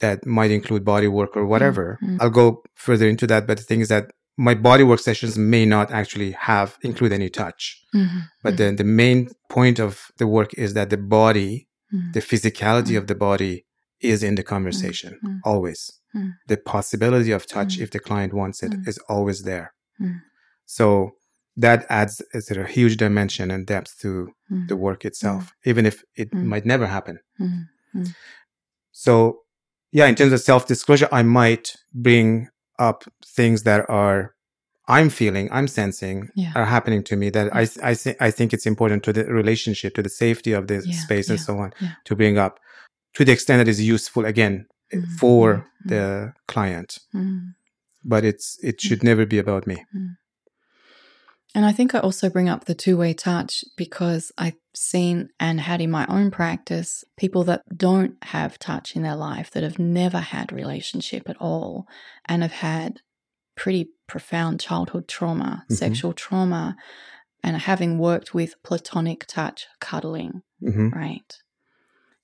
that might include body work or whatever. mm. I'll go further into that, but the thing is that my body work sessions may not actually have include any touch. mhm, But mhm, the the main point of the work is that the body, mm, the physicality Mm. of the body, is in the conversation mm. always. Mm. The possibility of touch, Mm. if the client wants it, is Mm. always there. Mm. So that adds a sort of huge dimension and depth to mm, the work itself, even if it Mm. might never happen. mm, So, yeah, in terms of self disclosure, I might bring up things that are I'm feeling, I'm sensing, Yeah. are happening to me that I I think I think it's important to the relationship, to the safety of the Yeah, space, and yeah, so on, to bring up to the extent that is useful again Mm, for mm, mm. the client. mm. But it's it should never be about me. And I think I also bring up the two way touch because I've seen and had in my own practice people that don't have touch in their life, that have never had relationship at all, and have had pretty profound childhood trauma, Mhm. sexual trauma, and having worked with platonic touch, cuddling, hmm right?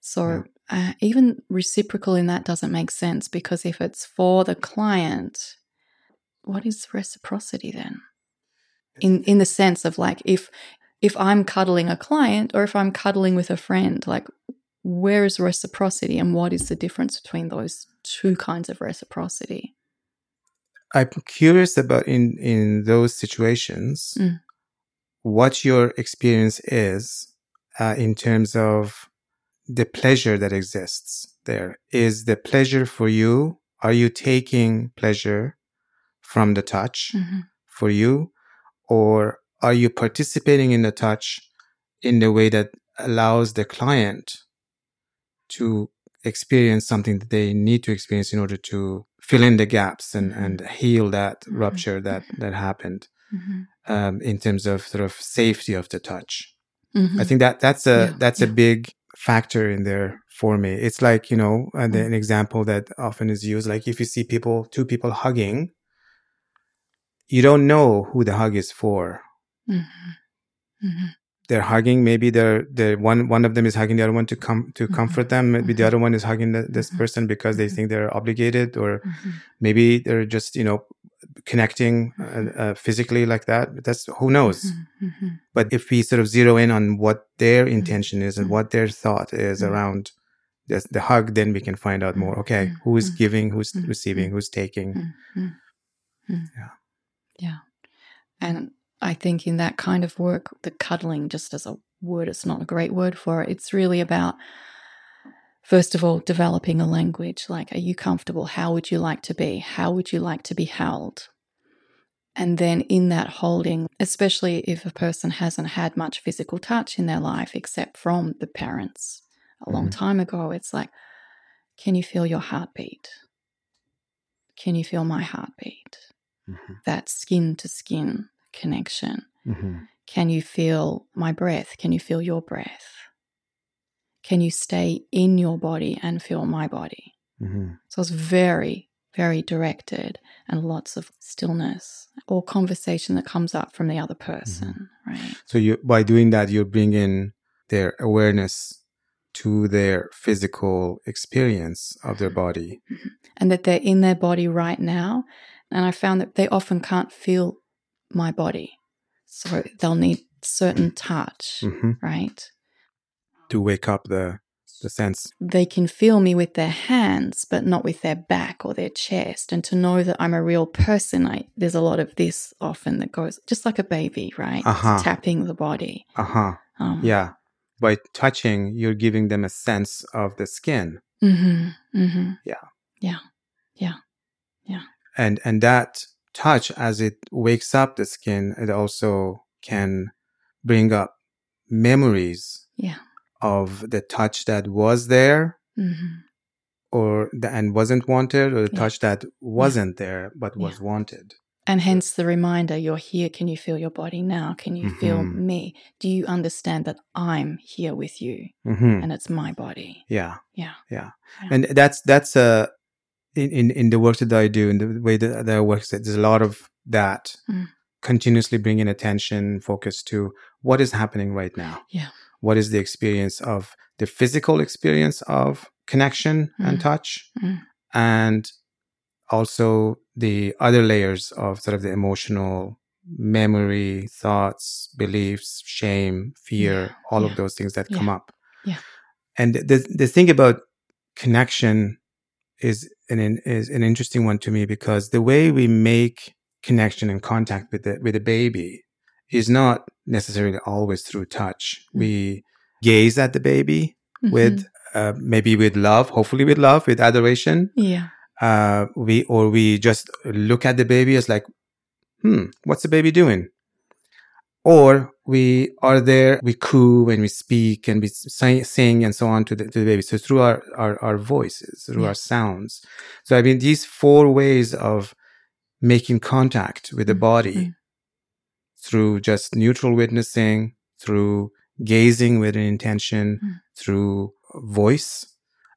So uh, even reciprocal in that doesn't make sense because if it's for the client, what is reciprocity then? In in the sense of like if if I'm cuddling a client or if I'm cuddling with a friend, like where is reciprocity and what is the difference between those two kinds of reciprocity? I'm curious about in in those situations Mm. what your experience is uh, in terms of the pleasure that exists there. Is the pleasure for you? Are you taking pleasure from the touch Mhm. for you, or are you participating in the touch in the way that allows the client to experience something that they need to experience in order to fill in the gaps and, Mhm. and heal that Mhm. rupture that, that happened Mhm. um, in terms of sort of safety of the touch. I Mhm. think that that's a Yeah, that's a big factor in there for me. It's like you know, and Mm. an example that often is used, like if you see people, two people hugging, you don't know who the hug is for. Mhm. Mhm. they're hugging maybe they're they one one of them is hugging the other one to come to Mhm. comfort them maybe the Mhm. other one is hugging the, this Mhm. person because they Mhm. think they're obligated or maybe they're just you know connecting uh, uh, physically like that that's who knows but if we sort of zero in on what their Mm-hmm. intention is and what their thought is around this, the hug then we can find out more okay who is giving who's receiving who's taking. Yeah. Yeah. And I think in that kind of work, the cuddling, just as a word, it's not a great word for it. It's really about, first of all, developing a language. Like, are you comfortable? How would you like to be? How would you like to be held? And then in that holding, especially if a person hasn't had much physical touch in their life except from the parents a long Mhm. time ago, it's like, can you feel your heartbeat? Can you feel my heartbeat? Mhm. That skin to skin connection. Mhm. Can you feel my breath? Can you feel your breath? Can you stay in your body and feel my body? Mhm. So it's very, very directed and lots of stillness or conversation that comes up from the other person, right? so you by doing that you're bringing their awareness to their physical experience of their body And that they're in their body right now. And I found that they often can't feel my body. So they'll need certain touch, Mhm. right? to wake up the the sense they can feel me with their hands, but not with their back or their chest. And to know that I'm a real person, I, there's a lot of this often that goes just like a baby, right? Uh-huh. Tapping the body. uh-huh Um, yeah by touching you're giving them a sense of the skin hmm hmm Yeah. Yeah. Yeah. Yeah. And and that touch as it wakes up the skin it also can bring up memories Yeah. of the touch that was there hmm or the, and wasn't wanted or the Yeah. touch that wasn't there but was wanted And hence the reminder you're here. Can you feel your body now? Can you feel Mhm. me? Do you understand that I'm here with you hmm and it's my body? yeah Yeah. Yeah. and that's that's uh in, in in the work that I do in the way that, that I work there's a lot of that Mm. continuously bringing attention focus to what is happening right now Yeah. what is the experience of the physical experience of connection and Mm. touch Mm. and also the other layers of sort of the emotional memory thoughts beliefs shame fear Yeah. all Yeah. of those things that Yeah. come up Yeah. and the the thing about connection is an is an interesting one to me because the way we make connection and contact with the with a baby is not necessarily always through touch. Mm. We gaze at the baby Mhm. with uh, maybe with love, hopefully with love, with adoration. yeah. Uh, we or we just look at the baby as like, hmm, what's the baby doing? Or we are there, we coo and we speak and we sing, sing and so on to the, to the baby. So through our, our, our voices, through Yeah. our sounds. So I mean, these four ways of making contact with the body Mhm. through just neutral witnessing, through gazing with an intention, Mm. through voice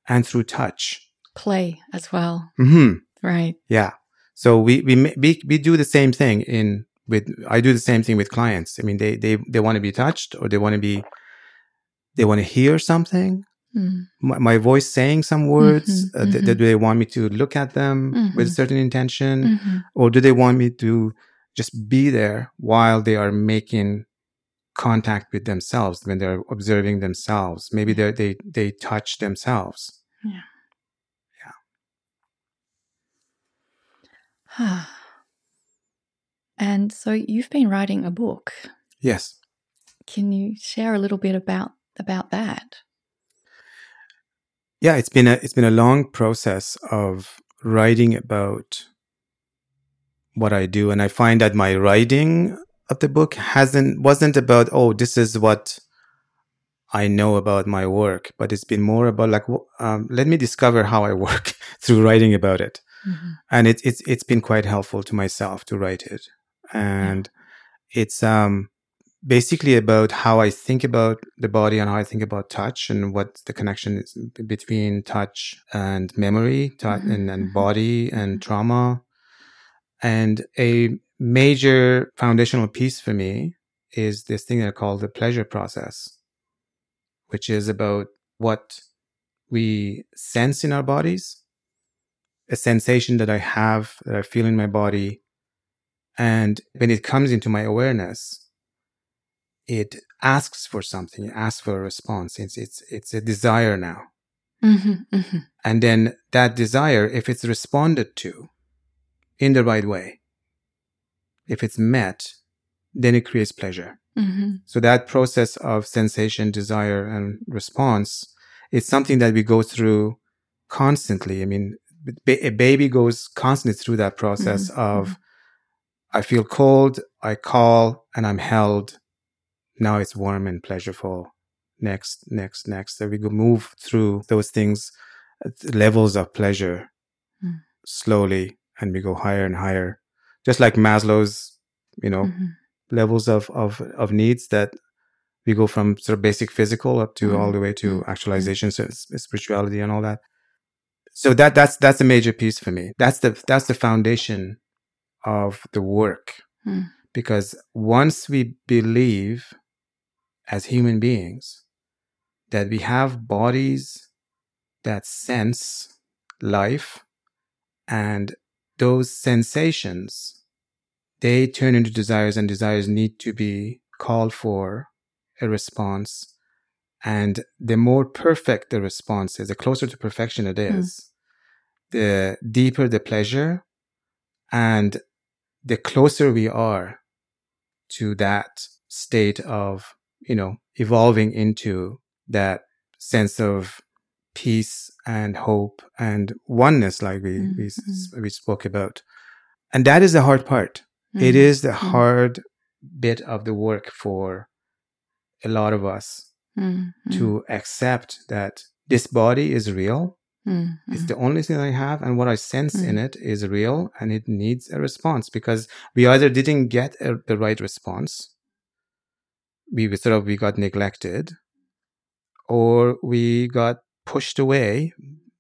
and through touch. Play as well. hmm Right. Yeah. So we, we, we, we do the same thing in, with, I do the same thing with clients. I mean, they, they, they want to be touched or they want to be, they want to hear something. Mm. My, my voice saying some words. Mhm, uh, th- mhm. do they want me to look at them with a Mhm. certain intention? Mhm. or do they want me to just be there while they are making contact with themselves when they're observing themselves maybe they they they touch themselves and so you've been writing a book. yes Can you share a little bit about about that? yeah it's been a it's been a long process of writing about what i do and i find that my writing of the book hasn't wasn't about oh this is what i know about my work but it's been more about like um, let me discover how i work through writing about it and it's it's it's been quite helpful to myself to write it and it's um basically about how i think about the body and how i think about touch and what the connection is between touch and memory touch Mhm, and, and mhm. body and trauma and a major foundational piece for me is this thing that I call the pleasure process, which is about what we sense in our bodies, a sensation that I have, that I feel in my body. And when it comes into my awareness, it asks for something, it asks for a response. It's, it's, it's a desire now. Mm-hmm, mm-hmm. And then that desire, if it's responded to in the right way, if it's met, then it creates pleasure. Mm-hmm. So that process of sensation, desire, and response is something that we go through constantly. I mean, a baby goes constantly through that process Mhm, of I feel cold, I call, and I'm held. Now it's warm and pleasureful. Next, next, next. So we go move through those things, levels of pleasure Mm. slowly, and we go higher and higher. Just like Maslow's, you know, Mhm. levels of, of, of needs that we go from sort of basic physical up to all the way to Mhm. actualization, so spirituality and all that. So that, that's, that's a major piece for me. That's the, that's the foundation of the work. Mm. Because once we believe as human beings that we have bodies that sense life and those sensations they turn into desires and desires need to be called for a response and the more perfect the response is the closer to perfection it is the deeper the pleasure and the closer we are to that state of you know evolving into that sense of peace and hope and oneness like we we, s- we spoke about and that is the hard part it Mhm. is the Mm. hard bit of the work for a lot of us Mm, mm, to accept that this body is real mm, it's the only thing I have, and what I sense in Mm. it is real, and it needs a response because we either didn't get a, the right response, we sort of we got neglected, or we got pushed away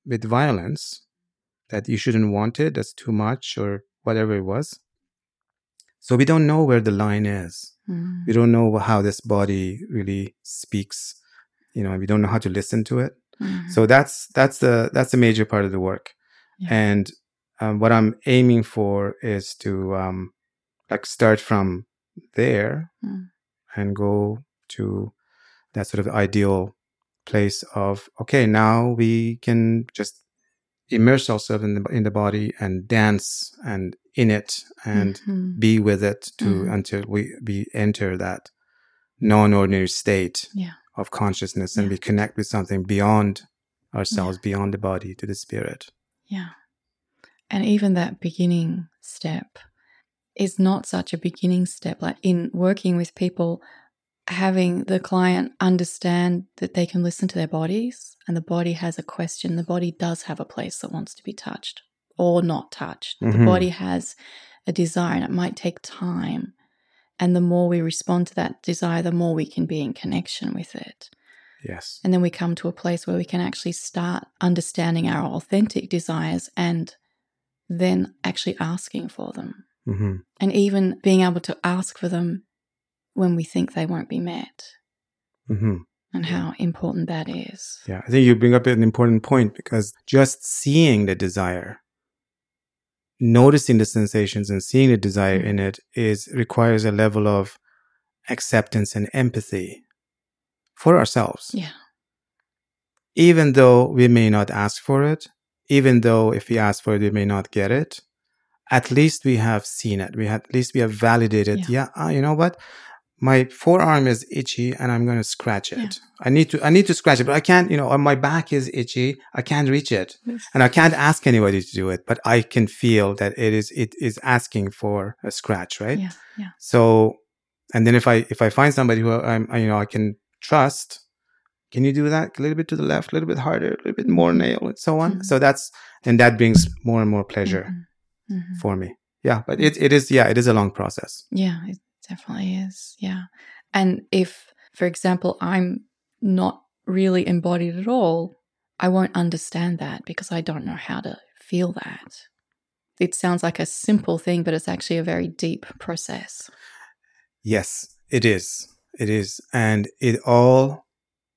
with violence that you shouldn't want it, that's too much, or whatever it was. So we don't know where the line is. Mm. We don't know how this body really speaks. You know, we don't know how to listen to it. Mhm. So that's that's the that's a major part of the work, Yeah. and um, what I'm aiming for is to um, like start from there Mm. and go to that sort of ideal place of okay, now we can just immerse ourselves in the in the body and dance and in it and Mhm. be with it to Mhm. until we we enter that non-ordinary state Yeah. Of consciousness and Yeah. we connect with something beyond ourselves, beyond the body, to the spirit. Yeah. And even that beginning step is not such a beginning step. Like in working with people, having the client understand that they can listen to their bodies and the body has a question. The body does have a place that wants to be touched or not touched. The Mhm. body has a desire and it might take time. And the more we respond to that desire, the more we can be in connection with it. Yes. And then we come to a place where we can actually start understanding our authentic desires and then actually asking for them. hmm And even being able to ask for them when we think they won't be met, hmm and how important that is. Yeah. I think you bring up an important point because just seeing the desire, noticing the sensations and seeing the desire in it is requires a level of acceptance and empathy for ourselves. Yeah. even though we may not ask for it, even though if we ask for it, we may not get it, at least we have seen it. We have, at least we have validated. Yeah. Yeah, ah, you know what? My forearm is itchy, and I'm going to scratch it. Yeah. I need to. I need to scratch it, but I can't. You know, or my back is itchy. I can't reach it, and I can't ask anybody to do it. But I can feel that it is. It is asking for a scratch, right? Yeah. Yeah. So, and then if I if I find somebody who I'm you know I can trust, can you do that a little bit to the left, a little bit harder, a little bit more nail, and so on. Mhm. So that's and that brings more and more pleasure Mhm. Mhm. for me. Yeah, but it it is yeah it is a long process. Yeah, it definitely is. Yeah. And if, for example, I'm not really embodied at all, I won't understand that because I don't know how to feel that. It sounds like a simple thing, but it's actually a very deep process. Yes, It is. It is. And it all,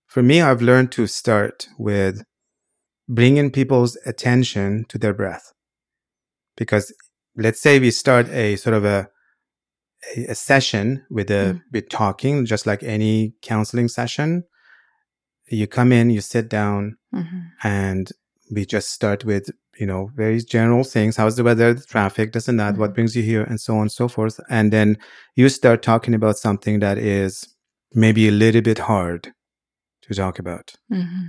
for me, I've learned to start with bringing people's attention to their breath. Because let's say we start a sort of a, a, a session with a, Mm. with talking, just like any counseling session. You come in, you sit down, hmm and we just start with you know very general things how's the weather the traffic this and that what Mhm. brings you here and so on and so forth and then you start talking about something that is maybe a little bit hard to talk about hmm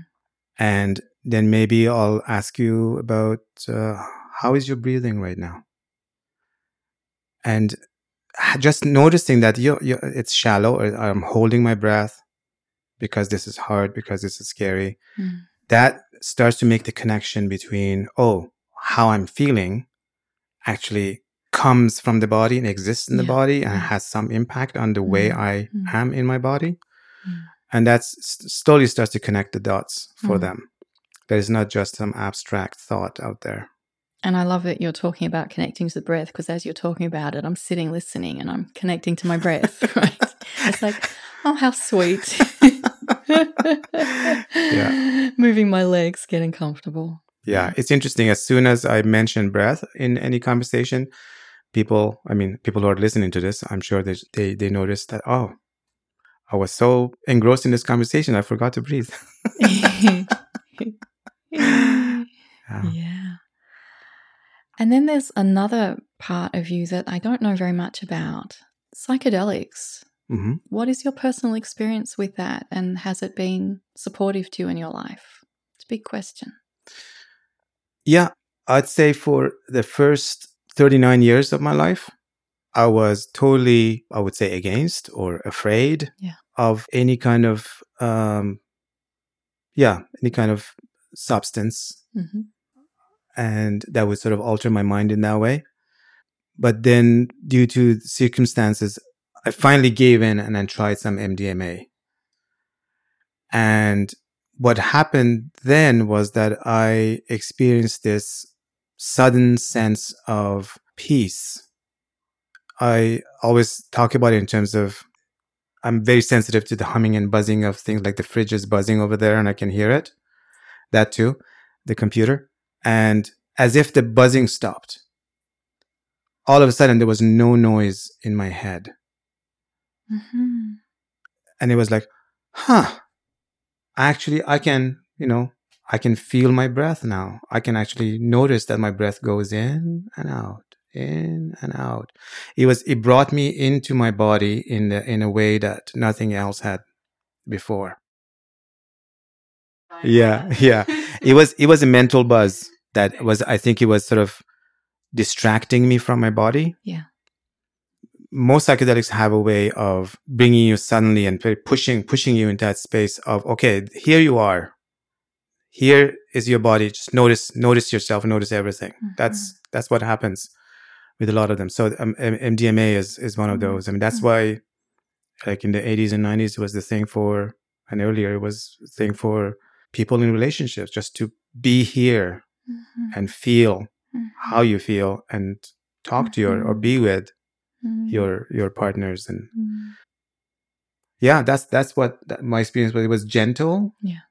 and then maybe i'll ask you about uh, how is your breathing right now and just noticing that you you it's shallow or i'm holding my breath because this is hard because this is scary Mm. that starts to make the connection between oh how i'm feeling actually comes from the body and exists in the body and has some impact on the way Mm, i mm. am in my body Mm. and that's s- slowly starts to connect the dots for Mm. them there is not just some abstract thought out there And I love that you're talking about connecting to the breath because as you're talking about it, I'm sitting listening and I'm connecting to my breath. Right? It's like, oh, how sweet. Yeah. Moving my legs, getting comfortable. yeah it's interesting as soon as i mention breath in any conversation people i mean people who are listening to this i'm sure they they, they notice that oh i was so engrossed in this conversation i forgot to breathe yeah. Yeah. And then there's another part of you that I don't know very much about psychedelics. hmm What is your personal experience with that? And has it been supportive to you in your life? It's a big question. Yeah, I'd say for the first 39 years of my life, I was totally, I would say, against or afraid Yeah. of any kind of, um, yeah, any kind of substance. hmm And that would sort of alter my mind in that way. But then, due to circumstances, I finally gave in and then tried some MDMA. And what happened then was that I experienced this sudden sense of peace. I always talk about it in terms of I'm very sensitive to the humming and buzzing of things like the fridge is buzzing over there and I can hear it. That too, the computer. And as if the buzzing stopped, all of a sudden there was no noise in my head. hmm And it was like, huh, actually, I can, you know, I can feel my breath now. I can actually notice that my breath goes in and out, in and out. It was, it brought me into my body in the, in a way that nothing else had before. Yeah. Yeah. It was, it was a mental buzz that was, I think it was sort of distracting me from my body. Yeah. Most psychedelics have a way of bringing you suddenly and pushing, pushing you into that space of, okay, here you are. Here is your body. Just notice, notice yourself, notice everything. That's, that's what happens with a lot of them. So um, MDMA is, is one of Mhm. those. I mean, that's why like in the 80s and 90s it was the thing for, and earlier it was the thing for people in relationships just to be here Mhm. and feel Mhm. how you feel and talk to your or Mhm. be with Mhm. your your partners and Mhm. yeah that's that's what that, my experience was it was gentle Yeah.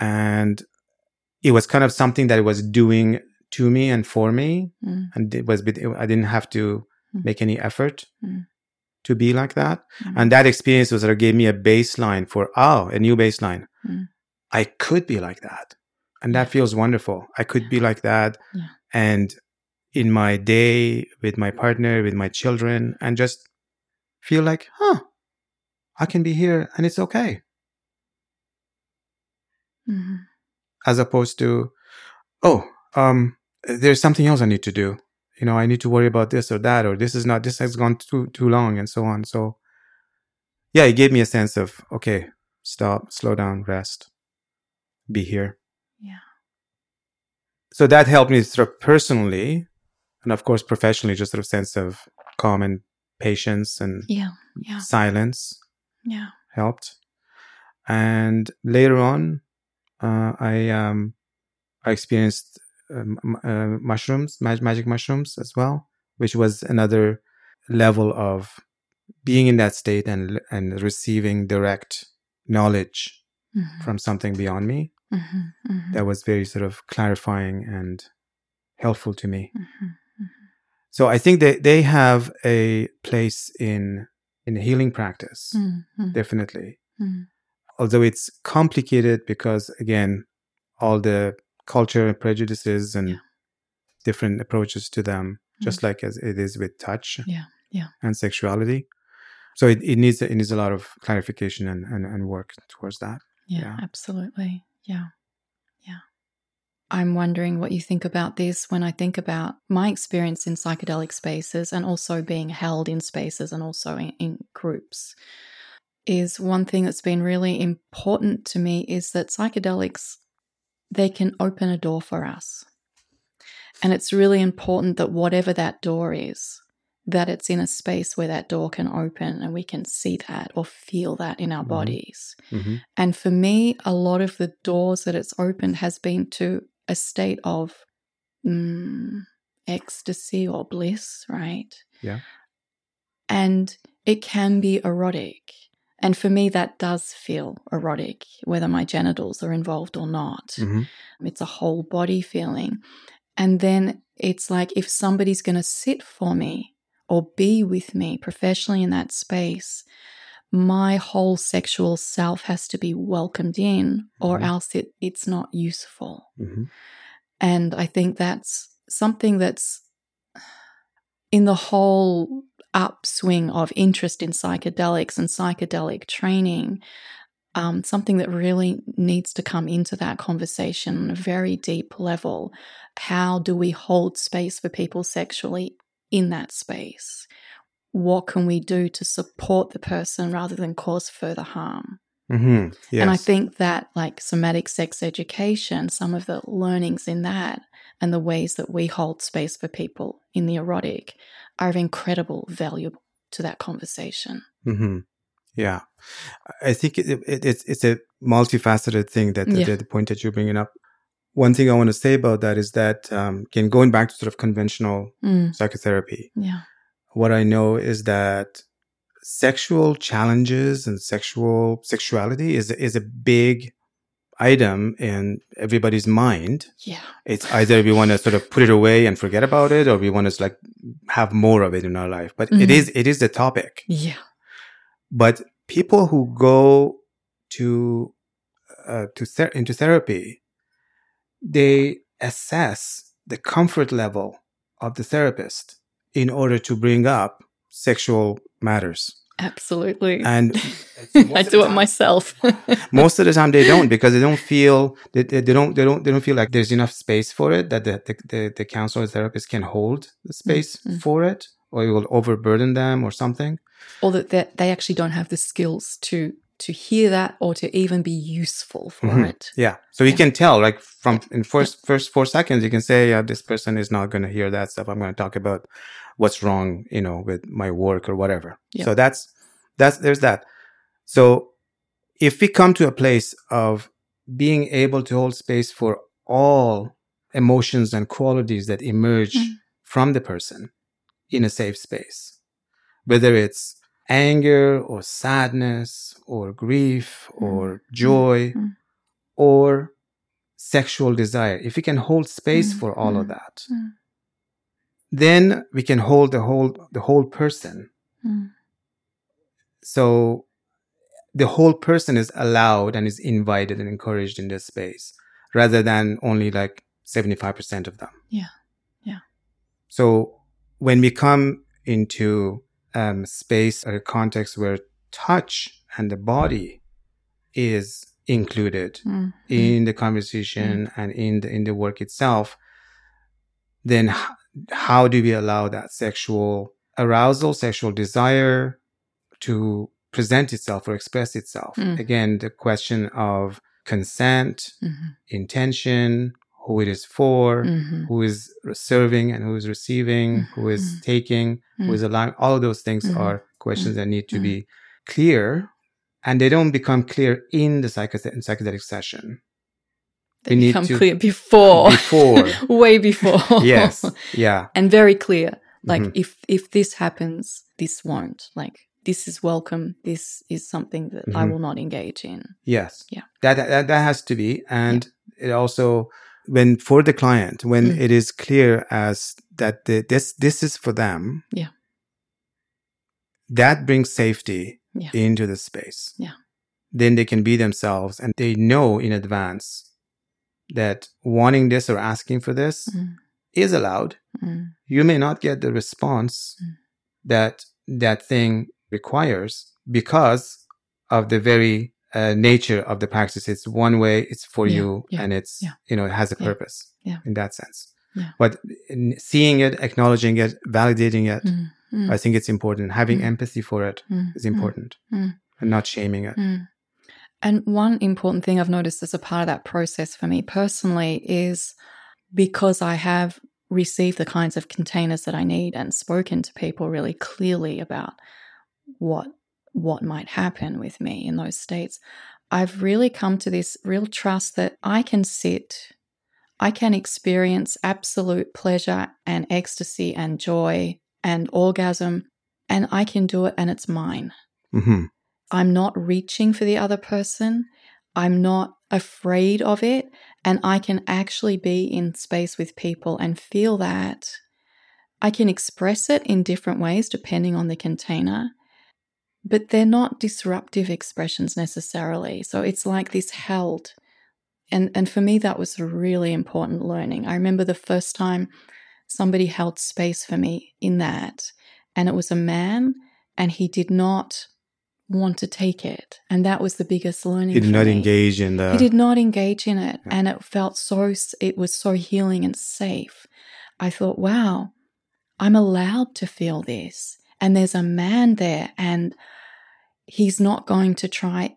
and it was kind of something that it was doing to me and for me Mm. and it was bit- i didn't have to Mm. make any effort Mm. to be like that Mm. and that experience was sort of gave me a baseline for oh a new baseline Mm. I could be like that and that feels wonderful. I could be like that Yeah. and in my day with my partner with my children and just feel like huh i can be here and it's okay. Mhm. as opposed to oh um there's something else i need to do. You know i need to worry about this or that or this is not this has gone too too long and so on. So yeah it gave me a sense of okay stop slow down rest be here Yeah. so that helped me sort of personally and of course professionally just sort of sense of calm and patience and Yeah. Yeah. silence Yeah. helped and later on uh, i um i experienced um, m- uh, mushrooms mag- magic mushrooms as well which was another level of being in that state and and receiving direct knowledge Mhm. from something beyond me Mhm. Mhm. that was very sort of clarifying and helpful to me. Mhm. So I think they they have a place in in healing practice, definitely. Although it's complicated because again, all the culture and prejudices and Yeah. different approaches to them, just like as it is with touch Yeah. Yeah. and sexuality. So it, it needs it needs a lot of clarification and, and, and work towards that. Yeah, Yeah. absolutely. Yeah. Yeah. I'm wondering what you think about this when I think about my experience in psychedelic spaces and also being held in spaces and also in, in groups. Is one thing that's been really important to me is that psychedelics they can open a door for us. And it's really important that whatever that door is, that it's in a space where that door can open and we can see that or feel that in our Mhm. bodies. Mm-hmm. And for me, a lot of the doors that it's opened has been to a state of mm, ecstasy or bliss, right? Yeah. And it can be erotic. And for me, that does feel erotic, whether my genitals are involved or not. Mm-hmm. It's a whole body feeling. And then it's like if somebody's going to sit for me or be with me professionally in that space, my whole sexual self has to be welcomed in, or Mhm. else it, it's not useful. Mm-hmm. And I think that's something that's in the whole upswing of interest in psychedelics and psychedelic training, um, something that really needs to come into that conversation on a very deep level. How do we hold space for people sexually in that space? What can we do to support the person rather than cause further harm? Mm-hmm. Yes. And I think that, like somatic sex education, some of the learnings in that and the ways that we hold space for people in the erotic are of incredible value to that conversation. Mm-hmm. Yeah, I think it, it, it's it's a multifaceted thing that the, Yeah. the point that you're bringing up. One thing I want to say about that is that um, again, going back to sort of conventional Mm, psychotherapy, yeah. what I know is that sexual challenges and sexual sexuality is is a big item in everybody's mind. Yeah. It's either we want to sort of put it away and forget about it, or we want to like have more of it in our life. But it Mhm. is it is the topic. Yeah. But people who go to uh, to ther- into therapy, they assess the comfort level of the therapist in order to bring up sexual matters. Absolutely. And I do it myself. Most of the time, they don't because they don't feel they, they, they don't they don't they don't feel like there's enough space for it that the the, the, the counselor or therapist can hold the space Mm, mm. for it, or it will overburden them or something. or that they actually don't have the skills to to hear that or to even be useful for Mhm. it. Yeah. So you Yeah. can tell, like from in first first four seconds, you can say, yeah, this person is not going to hear that stuff. I'm going to talk about what's wrong, you know, with my work or whatever. Yeah. So that's that's there's that. So if we come to a place of being able to hold space for all emotions and qualities that emerge Mm. from the person in a safe space, whether it's anger or sadness or grief mm-hmm. or mm-hmm. joy Mm. or sexual desire, if we can hold space for all of that, then we can hold the whole the whole person. So the whole person is allowed and is invited and encouraged in this space, rather than only like seventy five percent of them. Yeah. Yeah. So when we come into um, space or a context where touch and the body is included Mm. in the conversation and in the in the work itself then h- how do we allow that sexual arousal sexual desire to present itself or express itself Mm. again the question of consent Mhm. intention who it is for Mhm. who is serving and who is receiving who is Mhm. taking who is allowing all of those things Mhm. are questions that need to be clear and they don't become clear in the psychos- in psychedelic session They we need become to- clear before. Before. Way before. yes yeah and very clear. Like Mhm. if if this happens, this won't. Like this is welcome. This is something that I Mhm. will not engage in. Yes. Yeah. That, that that has to be, and it also when for the client when Mm. it is clear as that the, this this is for them. Yeah. That brings safety Yeah. into the space. Yeah. Then they can be themselves, and they know in advance that wanting this or asking for this Mm. is allowed. Mm. You may not get the response Mm. that that thing requires because of the very uh, nature of the practice. It's one way, it's for Yeah, you, yeah, and it's, yeah. you know, it has a purpose in that sense. But in seeing it, acknowledging it, validating it, Mm. Mm. I think it's important. Having Mm. empathy for it Mm. is important Mm. and not shaming it. Mm. And one important thing I've noticed as a part of that process for me personally is because I have received the kinds of containers that I need and spoken to people really clearly about what what might happen with me in those states, I've really come to this real trust that I can sit, I can experience absolute pleasure and ecstasy and joy and orgasm, and I can do it and it's mine. hmm I'm not reaching for the other person. I'm not afraid of it. And I can actually be in space with people and feel that. I can express it in different ways depending on the container, but they're not disruptive expressions necessarily. So it's like this held. And, and for me, that was a really important learning. I remember the first time somebody held space for me in that, and it was a man, and he did not want to take it. And that was the biggest learning. He did not me. engage in the. He did not engage in it. Yeah. And it felt so, it was so healing and safe. I thought, wow, I'm allowed to feel this. And there's a man there, and he's not going to try.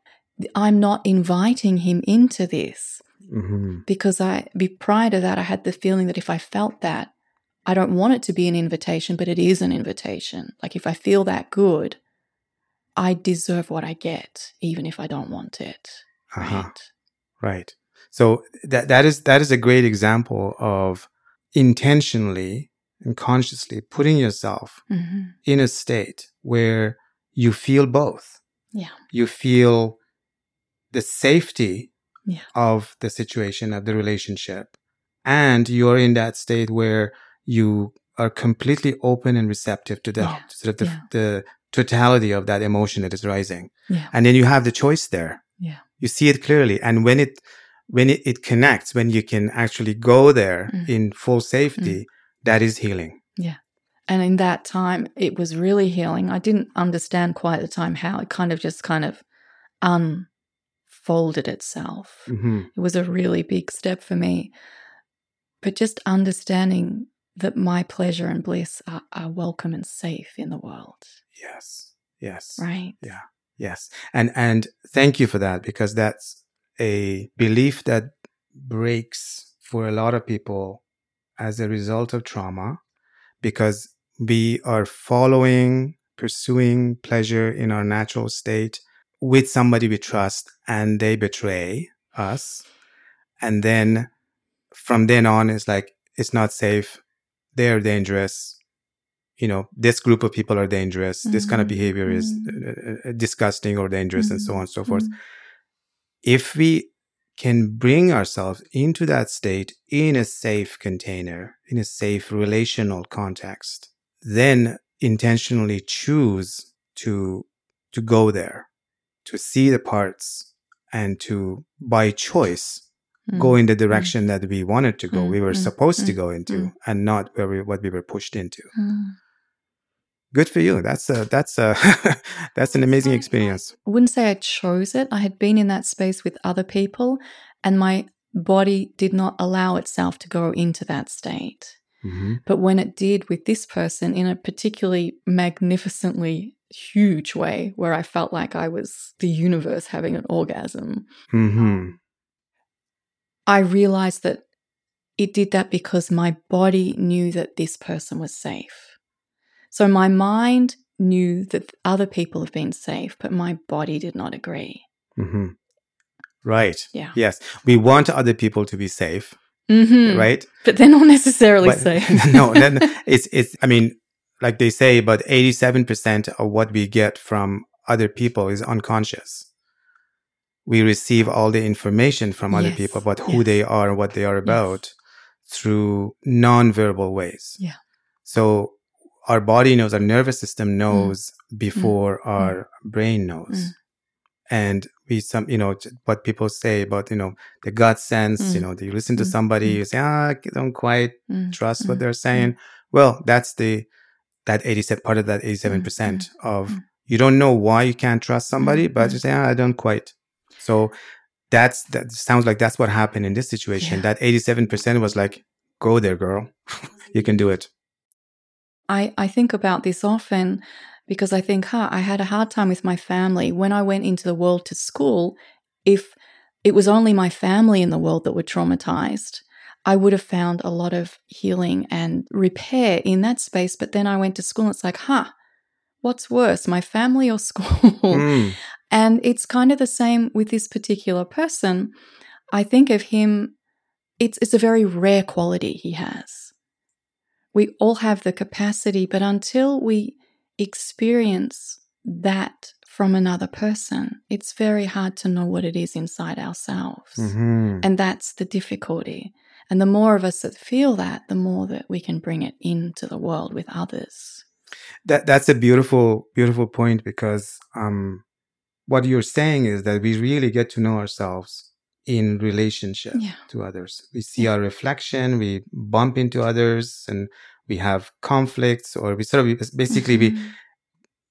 I'm not inviting him into this Mhm. because I, be prior to that, I had the feeling that if I felt that, I don't want it to be an invitation, but it is an invitation. Like if I feel that good, I deserve what I get, even if I don't want it. Uh-huh. Right. Right. So that that is that is a great example of intentionally and consciously putting yourself hmm in a state where you feel both. Yeah. You feel the safety Yeah. of the situation, of the relationship. And you're in that state where you are completely open and receptive to the Yeah. sort of the, Yeah. the totality of that emotion that is rising. And then you have the choice there. Yeah. You see it clearly. And when it when it, it connects, when you can actually go there Mm. in full safety, that is healing. Yeah. And in that time, it was really healing. I didn't understand quite at the time how it kind of just kind of unfolded itself. hmm It was a really big step for me. But just understanding that my pleasure and bliss are, are welcome and safe in the world. Yes. Yes. Right. Yeah. Yes. And and thank you for that because that's a belief that breaks for a lot of people as a result of trauma because we are following pursuing pleasure in our natural state with somebody we trust and they betray us and then from then on it's like it's not safe they're dangerous you know this group of people are dangerous this kind of Mhm. behavior is Mhm. uh, uh, disgusting or dangerous and so on and so forth Mm. if we can bring ourselves into that state in a safe container in a safe relational context then intentionally choose to to go there to see the parts and to by choice Mm. go in the direction that we wanted to go Mm, we were mm, supposed to mm, go into mm. and not where we, what we were pushed into Mm. Good for you that's a that's a that's an amazing experience I wouldn't say I chose it. I had been in that space with other people, and my body did not allow itself to go into that state. hmm But when it did with this person in a particularly magnificently huge way, where I felt like I was the universe having an orgasm, hmm I realized that it did that because my body knew that this person was safe. So my mind knew that other people have been safe, but my body did not agree. hmm right Yeah. yes we want other people to be safe Mhm. right But they're not necessarily But- safe. no then it's it's i mean like they say, about 87% of what we get from other people is unconscious. We receive all the information from other Yes, people about who yes. they are and what they are about through non-verbal ways. Yeah. So our body knows, our nervous system knows before our brain knows. Mm. And we some, you know, what people say about, you know, the gut sense, Mm. you know, you listen to Mm. somebody, Mm. you say, ah, I don't quite Mm. trust what Mm. they're saying. Well, that's the, that 87, part of that 87% Mm. of, Mm. you don't know why you can't trust somebody, Mm. but Mm. you say, ah, I don't quite. So that's, that sounds like that's what happened in this situation. Yeah. That 87% was like, go there, girl. you can do it. I, I think about this often because I think, huh, I had a hard time with my family. When I went into the world to school, if it was only my family in the world that were traumatized, I would have found a lot of healing and repair in that space. But then I went to school and it's like, huh, what's worse, my family or school? Mm. And it's kind of the same with this particular person. I think of him, it's, it's a very rare quality he has. We all have the capacity, but until we experience that from another person, it's very hard to know what it is inside ourselves. Mhm. And that's the difficulty. And the more of us that feel that, the more that we can bring it into the world with others. that that's a beautiful beautiful point because um what you're saying is that we really get to know ourselves in relationship Yeah. to others we see our reflection we bump into others and we have conflicts or we sort of basically we Mhm.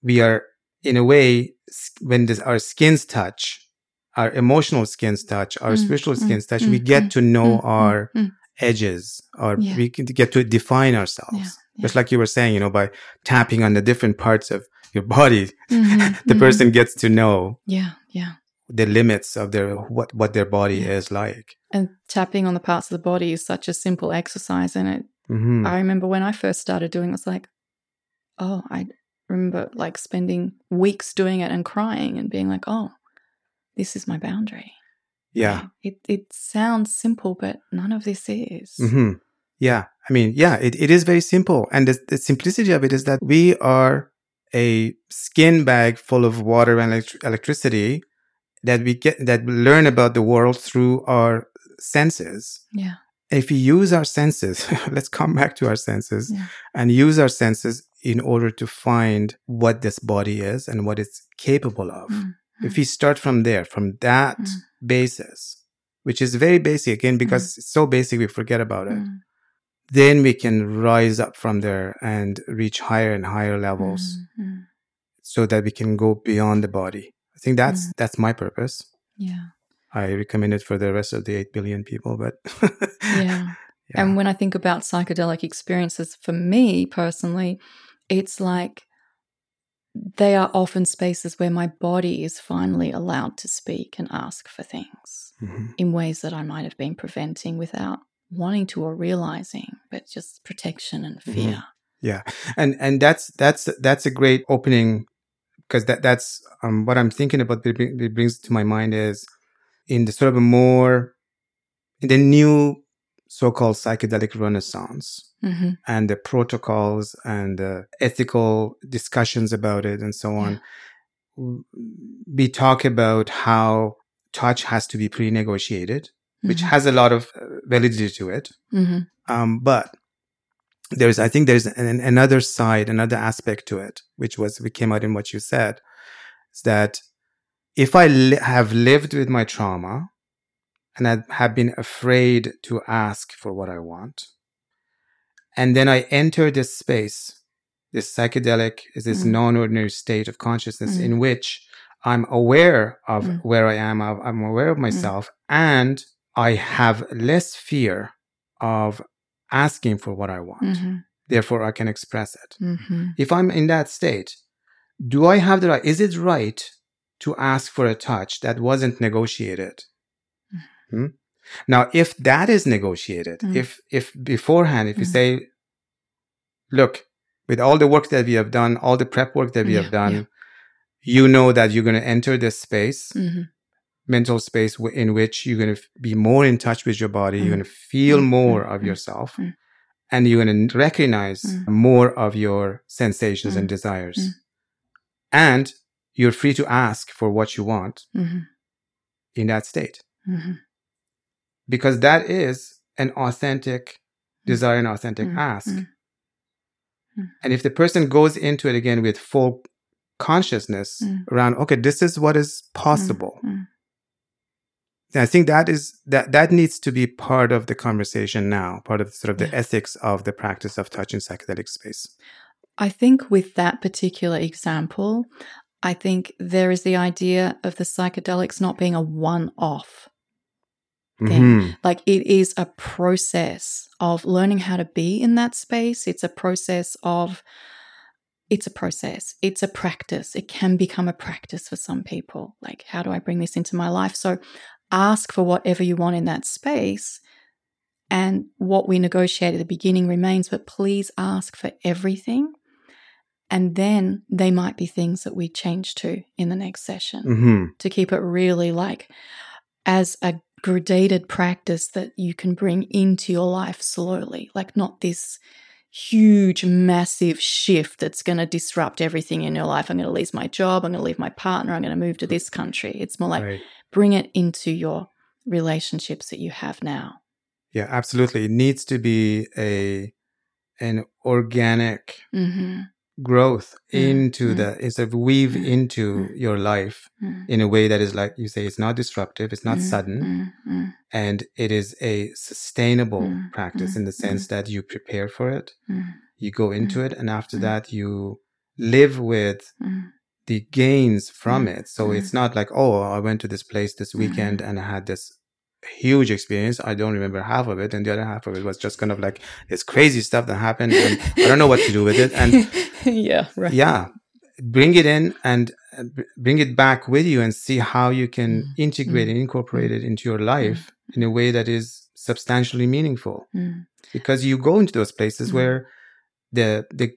we are in a way when this, our skins touch our emotional skins touch our Mm, spiritual mm, skins touch mm, we get mm, to know Mm, mm, our mm. edges or Yeah. we can get to define ourselves Yeah, just like you were saying you know by tapping on the different parts of your body Mhm, the mhm. person gets to know Yeah, yeah. The limits of their what what their body is like And tapping on the parts of the body is such a simple exercise. And it, hmm I remember when I first started doing it, was like, oh, I remember like spending weeks doing it and crying and being like, oh, this is my boundary. yeah It, it sounds simple, but none of this is. hmm yeah i mean yeah it, it is very simple and the, the simplicity of it is that we are a skin bag full of water and elect- electricity that we get that we learn about the world through our senses Yeah. if we use our senses let's come back to our senses Yeah. and use our senses in order to find what this body is and what it's capable of Mm, if we start from there from that Mm. basis which is very basic again because it's so basic we forget about it mm, then we can rise up from there and reach higher and higher levels mm, mm. so that we can go beyond the body i think that's Mm. that's my purpose Yeah. i recommend it for the rest of the 8 billion people but Yeah. Yeah. And when I think about psychedelic experiences, for me personally, it's like they are often spaces where my body is finally allowed to speak and ask for things Mhm. in ways that I might have been preventing without wanting to or realizing, but just protection and Mm-hmm. fear. Yeah, and and that's that's that's a great opening because that that's um, what I'm thinking about. It brings to my mind is in the sort of a more in the new so-called psychedelic renaissance hmm and the protocols and the ethical discussions about it and so on. w- We talk about how touch has to be pre-negotiated, which has a lot of uh, validity to it. hmm Um, but there's, I think there's an, another side, another aspect to it, which was, we came out in what you said, is that if I li- have lived with my trauma and I have been afraid to ask for what I want, and then I enter this space, this psychedelic, is this Mm. non-ordinary state of consciousness Mm. in which I'm aware of Mm. where I am, I'm aware of myself, and I have less fear of asking for what I want. hmm Therefore, I can express it. hmm If I'm in that state, do I have the right? Is it right to ask for a touch that wasn't negotiated? Hmm? Now, if that is negotiated, Mm. if if beforehand, if you Mm. say, look, with all the work that we have done, all the prep work that we Yeah, have done, yeah. you know that you're going to enter this space, hmm mental space w- in which you're going to be more in touch with your body, you're Mm. going to feel Mm, more mm, of mm, yourself, and you're going to recognize more of your sensations and desires. And you're free to ask for what you want hmm in that state. Hmm because that is an authentic desire and authentic Mm. ask. And if the person goes into it again with full consciousness around, okay, this is what is possible. I think that is that that needs to be part of the conversation now, part of sort of the Yeah. ethics of the practice of touch in psychedelic space. I think with that particular example, I think there is the idea of the psychedelics not being a one off. thing. Mhm. Like it is a process of learning how to be in that space. It's a process of, it's a process. It's a practice. It can become a practice for some people. Like, how do I bring this into my life? So ask for whatever you want in that space. And what we negotiate at the beginning remains, but please ask for everything. And then they might be things that we change to in the next session Mhm. to keep it really like as a gradated practice that you can bring into your life slowly, like not this huge, massive shift that's going to disrupt everything in your life. I'm going to lose my job. I'm going to leave my partner. I'm going to move to this country. It's more like right. Bring it into your relationships that you have now. Yeah, absolutely. It needs to be a an organic Mm-hmm. growth Mm, into mm. the it's sort of weave into your life in a way that is like you say it's not disruptive it's not sudden Mm-hmm. and it is a sustainable practice in the sense that you prepare for it Mm-hmm. you go into it and after that you live with the gains from Mm, it. So mm. it's not like oh i went to this place this weekend and i had this huge experience. I don't remember half of it and the other half of it was just kind of like this crazy stuff that happened and i don't know what to do with it. And yeah, right. yeah bring it in and uh, bring it back with you and see how you can Mm, integrate mm, and incorporate it into your life in a way that is substantially meaningful. Mm, because you go into those places Mm. where the the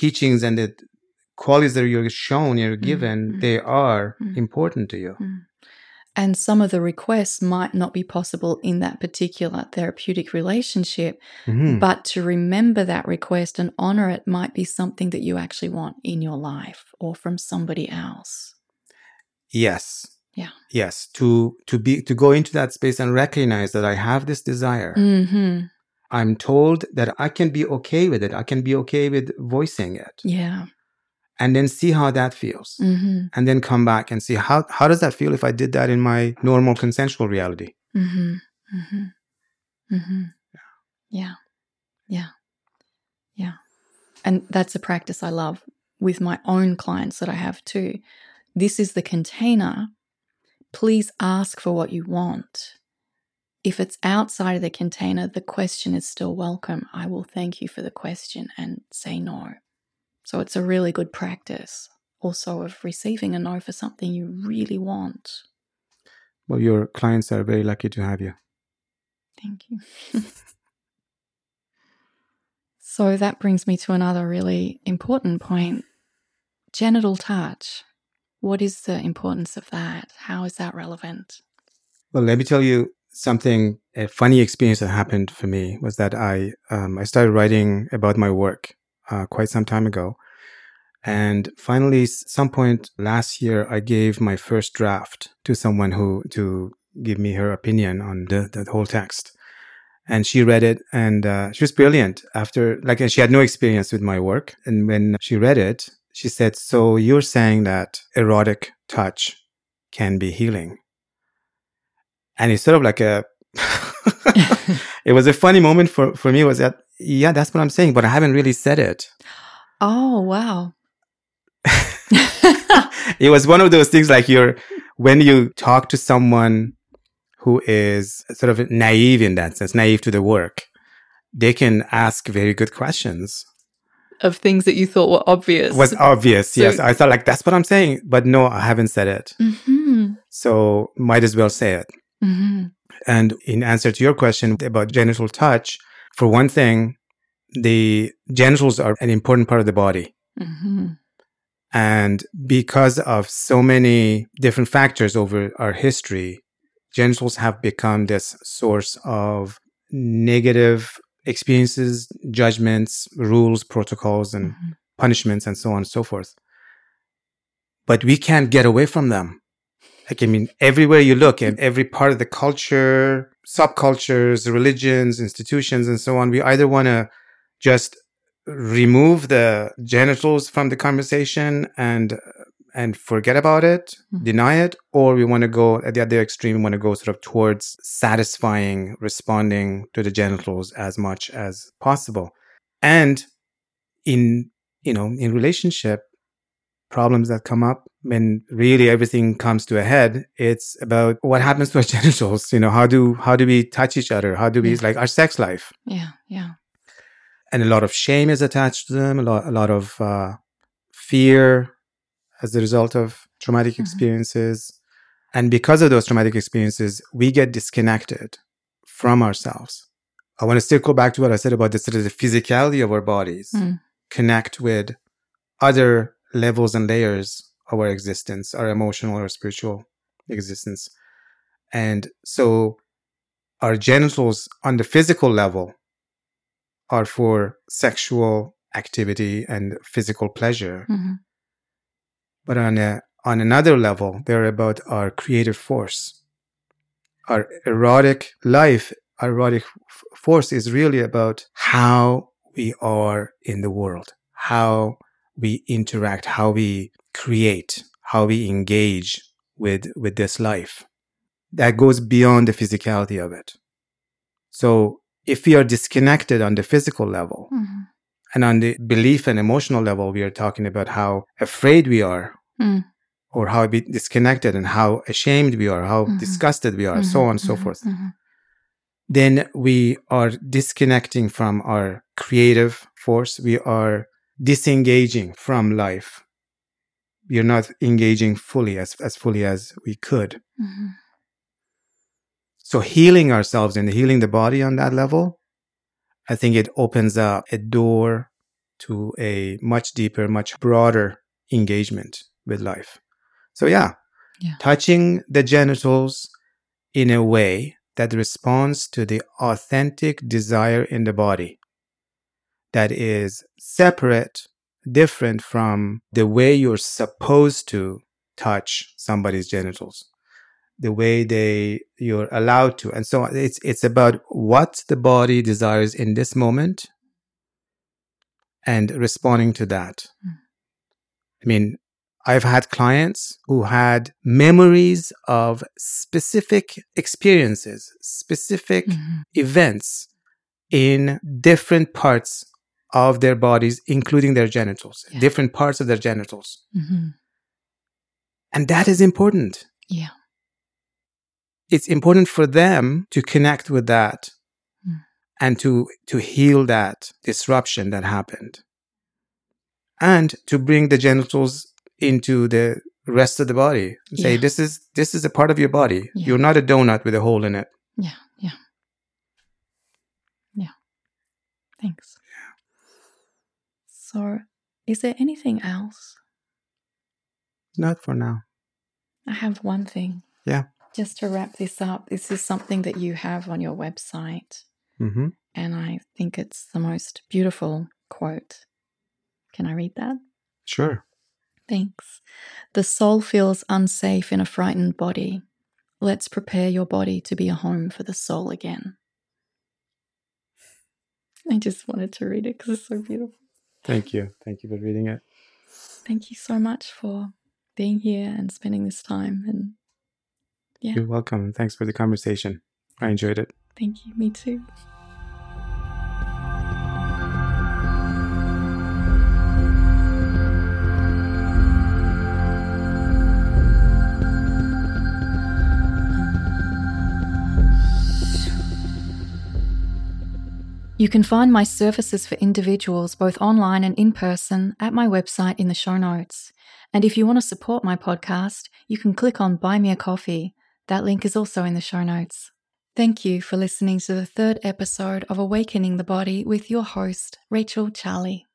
teachings and the qualities that you're shown you're given mm. they are Mm. important to you Mm. And some of the requests might not be possible in that particular therapeutic relationship, Mhm. but to remember that request and honor it might be something that you actually want in your life or from somebody else. yes Yeah. yes to to be to go into that space and recognize that i have this desire Mm-hmm. i'm told that i can be okay with it i can be okay with voicing it Yeah. And then see how that feels Mm-hmm. and then come back and see how how does that feel if i did that in my normal consensual reality Mm-hmm. Mm-hmm. Mm-hmm. Yeah. Yeah. Yeah. And that's a practice I love with my own clients that I have too. This is the container. Please ask for what you want. If it's outside of the container, the question is still welcome. I will thank you for the question and say no. So it's a really good practice also of receiving a no for something you really want. well your clients are very lucky to have you Thank you. so that brings me to another really important point genital touch. What is the importance of that? How is that relevant? well let me tell you something a funny experience that happened for me was that i um, i started writing about my work uh, quite some time ago. And finally some point last year i gave my first draft to someone who to give me her opinion on the, the whole text. And she read it and uh, she was brilliant. After like and she had no experience with my work. And when she read it she said so you're saying that erotic touch can be healing? And it's sort of like a it was a funny moment for for me. Was that yeah that's what i'm saying but i haven't really said it. Oh, wow. it was one of those things like you're when you talk to someone who is sort of naive in that sense naive to the work they can ask very good questions. Of things that you thought were obvious. was obvious So- yes. I thought like that's what i'm saying but no i haven't said it. Hmm so might as well say it. Hmm And in answer to your question about genital touch, for one thing, the genitals are an important part of the body. hmm And because of so many different factors over our history, genitals have become this source of negative experiences, judgments, rules, protocols, and Mhm. punishments, and so on and so forth. But we can't get away from them. Like, I mean, everywhere you look in every part of the culture, subcultures, religions, institutions, and so on, we either want to just remove the genitals from the conversation and and forget about it, Mhm. deny it, or we want to go at the other extreme, we want to go sort of towards satisfying, responding to the genitals as much as possible. And in you know, in relationship, problems that come up when really everything comes to a head, it's about what happens to our genitals. You know, how do how do we touch each other? How do we Yeah. like our sex life? Yeah, yeah. and a lot of shame is attached to them, a lot, a lot of uh, fear as a result of traumatic Mhm. experiences. And because of those traumatic experiences, we get disconnected from ourselves. I want to circle back to what I said about the sort of the physicality of our bodies, Mm. connect with other levels and layers our existence, our emotional or spiritual existence. And so our genitals on the physical level are for sexual activity and physical pleasure. hmm But on a on another level, they're about our creative force. Our erotic life, our erotic f- force is really about how we are in the world, how we interact, how we create, how we engage with, with this life. That goes beyond the physicality of it. So if we are disconnected on the physical level hmm and on the belief and emotional level, we are talking about how afraid we are Mm. or how we disconnected and how ashamed we are, how Mhm. disgusted we are, so on and so forth. mhm. Then we are disconnecting from our creative force. We are disengaging from life. We are not engaging fully as, as fully as we could. Mhm. So healing ourselves and healing the body on that level, I think it opens up a door to a much deeper, much broader engagement with life. So yeah, Yeah. touching the genitals in a way that responds to the authentic desire in the body that is separate, different from the way you're supposed to touch somebody's genitals the way they you're allowed to and so it's it's about what the body desires in this moment and responding to that Mm. i mean i've had clients who had memories of specific experiences specific Mhm. events in different parts of their bodies including their genitals Yeah. different parts of their genitals Mhm. and that is important Yeah. it's important for them to connect with that Mm. and to to heal that disruption that happened and to bring the genitals into the rest of the body say Yeah. this is this is a part of your body Yeah. you're not a donut with a hole in it Yeah. Yeah. Yeah. Thanks. So, is there anything else? not for now I have one thing. Yeah. Just to wrap this up, this is something that you have on your website, hmm and I think it's the most beautiful quote. Can I read that? sure Thanks. The soul feels unsafe in a frightened body. Let's prepare your body to be a home for the soul again. I just wanted to read it because it's so beautiful. Thank you thank you for reading it Thank you so much for being here and spending this time. And Yeah. you're welcome thanks for the conversation i enjoyed it thank you, me too. You can find my services for individuals both online and in person at my website in the show notes. And if you want to support my podcast, you can click on Buy Me a Coffee. That link is also in the show notes. Thank you for listening to the third episode of Awakening the Body with your host, Racheal Charlie.